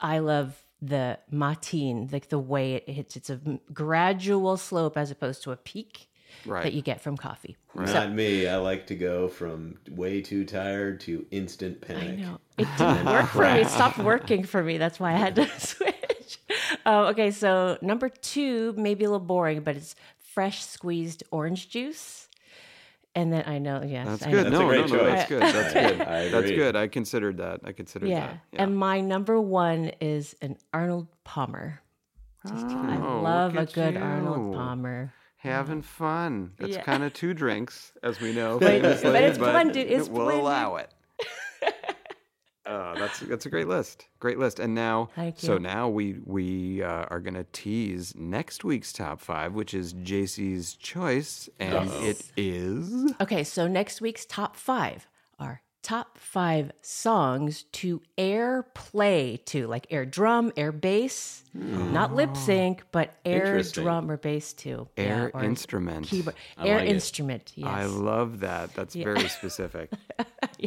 I love the matin, like the way it hits. It's a gradual slope as opposed to a peak Right. that you get from coffee. Not So- me. I like to go from way too tired to instant I panic. know. It didn't work for me. It stopped working for me. That's why I had to switch. Um, okay, so number two, maybe a little boring, but it's fresh squeezed orange juice. And then I know, yes. That's I good. know. no, no, no, that's good. That's good. I That's good. I considered that. I considered Yeah. that. And my number one is an Arnold Palmer. Just, I Oh, love a good you. Arnold Palmer. Having fun. That's Yeah. kind of two drinks, as we know. But- famously, but it's blended. It's we'll blended. allow it. Oh, that's that's a great list. Great list. And now, Thank so now we we uh, are going to tease next week's top five, which is JC's choice, and Yes. it is. Okay, so next week's top five are top five songs to air play to, like air drum, air bass, not lip oh. sync, but air drum or bass to. Air or instrument. Keyboard. I air like it. instrument, yes. I love that. That's Yeah. very specific.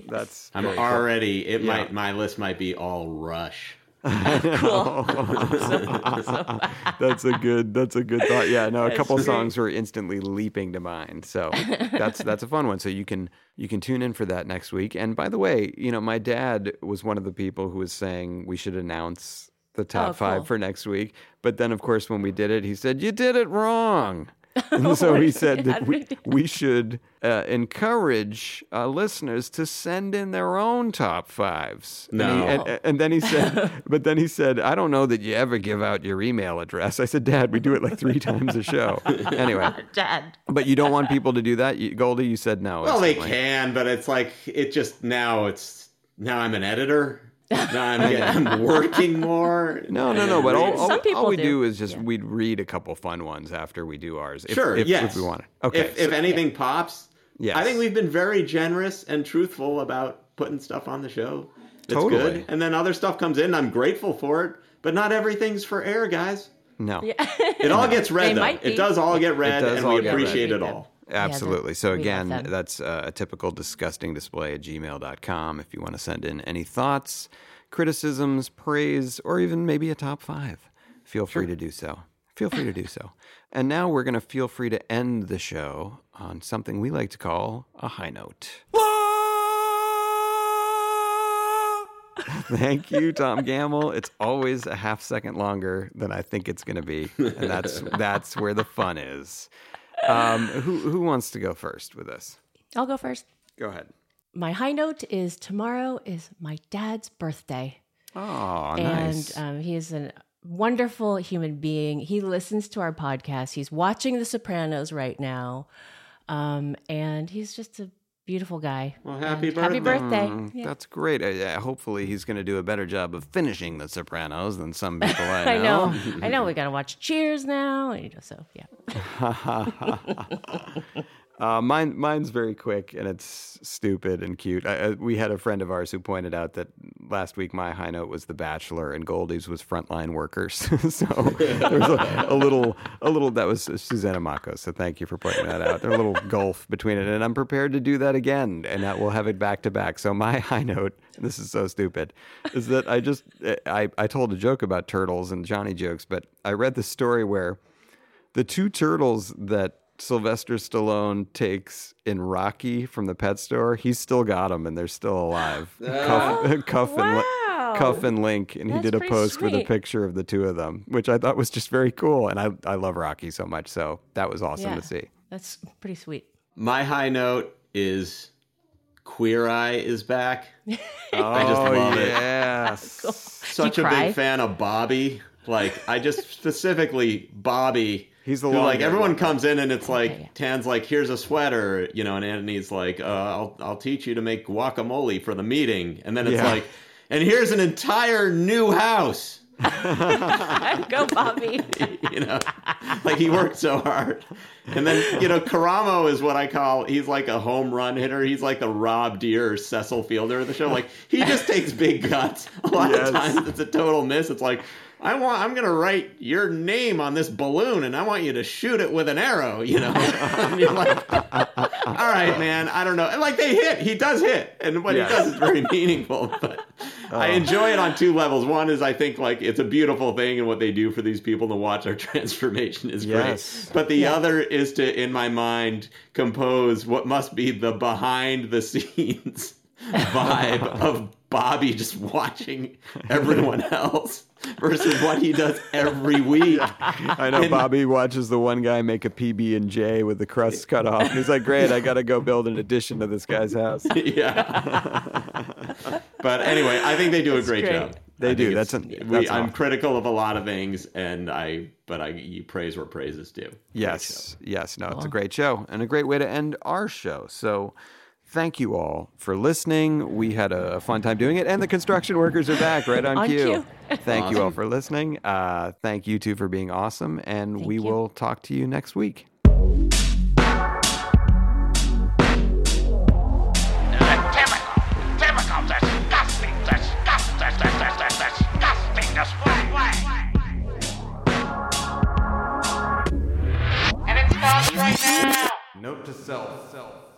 That's. I'm very cool. already. It Yeah. might. My list might be all Rush. Cool. that's a good. That's a good thought. Yeah, no, a That's couple great. songs were instantly leaping to mind. So that's that's a fun one. So you can you can tune in for that next week. And by the way, you know, my dad was one of the people who was saying we should announce the top Oh, five cool. for next week. But then, of course, when we did it, he said you did it wrong. And so he said that we, we should uh, encourage uh, listeners to send in their own top fives. And he- No. and, and then he said, but then he said, I don't know that you ever give out your email address. I said, Dad, we do it like three times a show. Anyway, Dad. but you don't want people to do that, you, Goldy. You said no. Well, they can, but it's like it just now. It's now I'm an editor. Now I'm, getting, I'm working more. No, no, no. But all, all, Some people all we do. do, is just we'd read a couple fun ones after we do ours. If, sure, if, yes. if we want it. Okay. If, if so- anything pops, Yes. I think we've been very generous and truthful about putting stuff on the show. That's Totally. good. And then other stuff comes in. I'm grateful for it, but not everything's for air, guys. no. Yeah. It all gets read They though. It does all get read, It does and we appreciate read. it all. Absolutely. So again, that's uh, a typical disgusting display at gmail.com if you want to send in any thoughts, criticisms, praise, or even maybe a top five. Feel free to do so. feel free to do so. And now we're going to feel free to end the show on something we like to call a high note. Thank you, Tom Gamble. It's always a half second longer than I think it's going to be, and that's that's where the fun is. Um, who who wants to go first with this? I'll go first. Go ahead. My high note is tomorrow is my dad's birthday. Oh, and nice. um, he is a wonderful human being. He listens to our podcast. He's watching The Sopranos right now, um, and he's just a beautiful guy. Well, happy And Happy birthday! Mm, Yeah. That's great. Uh, yeah, hopefully, he's going to do a better job of finishing The Sopranos than some people I know. I know. I know. We got to watch Cheers now. you know, So yeah. uh, mine, mine's very quick and it's stupid and cute. I, I, we had a friend of ours who pointed out that last week my high note was The Bachelor and Goldy's was Frontline Workers. so there's a, a little, a little. That was Susanna Mako. So thank you for pointing that out. There's a little gulf between it, and I'm prepared to do that again, and that we'll have it back to back. So my high note, this is so stupid, is that I just I I told a joke about turtles and Johnny jokes, but I read the story where the two turtles that Sylvester Stallone takes in Rocky from the pet store, he's still got them and they're still alive. Cuff, Cuff and Li- Wow. Cuff and Link, and he did a pretty post with a picture of the two of them, which I thought was just very cool. And I I love Rocky so much, so that was awesome yeah. to see. That's pretty sweet. My high note is Queer Eye is back. I just Oh, love it. yes. Such a cry? big fan of Bobby. Like I just specifically Bobby. He's the who, like everyone comes in and it's like Tan's like here's a sweater, you know, and Antoni's like uh, I'll I'll teach you to make guacamole for the meeting, and then it's Yeah. like, and here's an entire new house. Go, Bobby. you know, like he worked so hard. And then, you know, Karamo is what I call, he's like a home run hitter. He's like the Rob Deer or Cecil Fielder of the show. Like he just takes big guts. A lot Yes. of times it's a total miss. It's like, I want, I'm going to write your name on this balloon and I want you to shoot it with an arrow, you know? and you're like, all right, man, I don't know. And like they hit, he does hit. And what Yes. he does is very meaningful. But I oh. enjoy it on two levels. One is I think like it's a beautiful thing and what they do for these people to watch our transformation is Yes. great. But the other is to, in my mind, compose what must be the behind the scenes vibe of Bobby just watching everyone else versus what he does every week. I know And- Bobby watches the one guy make a PB and J with the crust cut off. He's like, "Great, I got to go build an addition to this guy's house." yeah. but anyway, I think they do a great, great. job. They I do. That's it's- an- we, that's I'm critical of a lot of things, and I but I you praise where praise is due. Yes, yes. No, it's a great show and a great way to end our show. So, thank you all for listening. We had a fun time doing it, and the construction workers are back right on, on cue. cue. thank awesome. you all for listening. Uh, thank you two for being awesome, and thank we you. will talk to you next week. Right Note to self. self.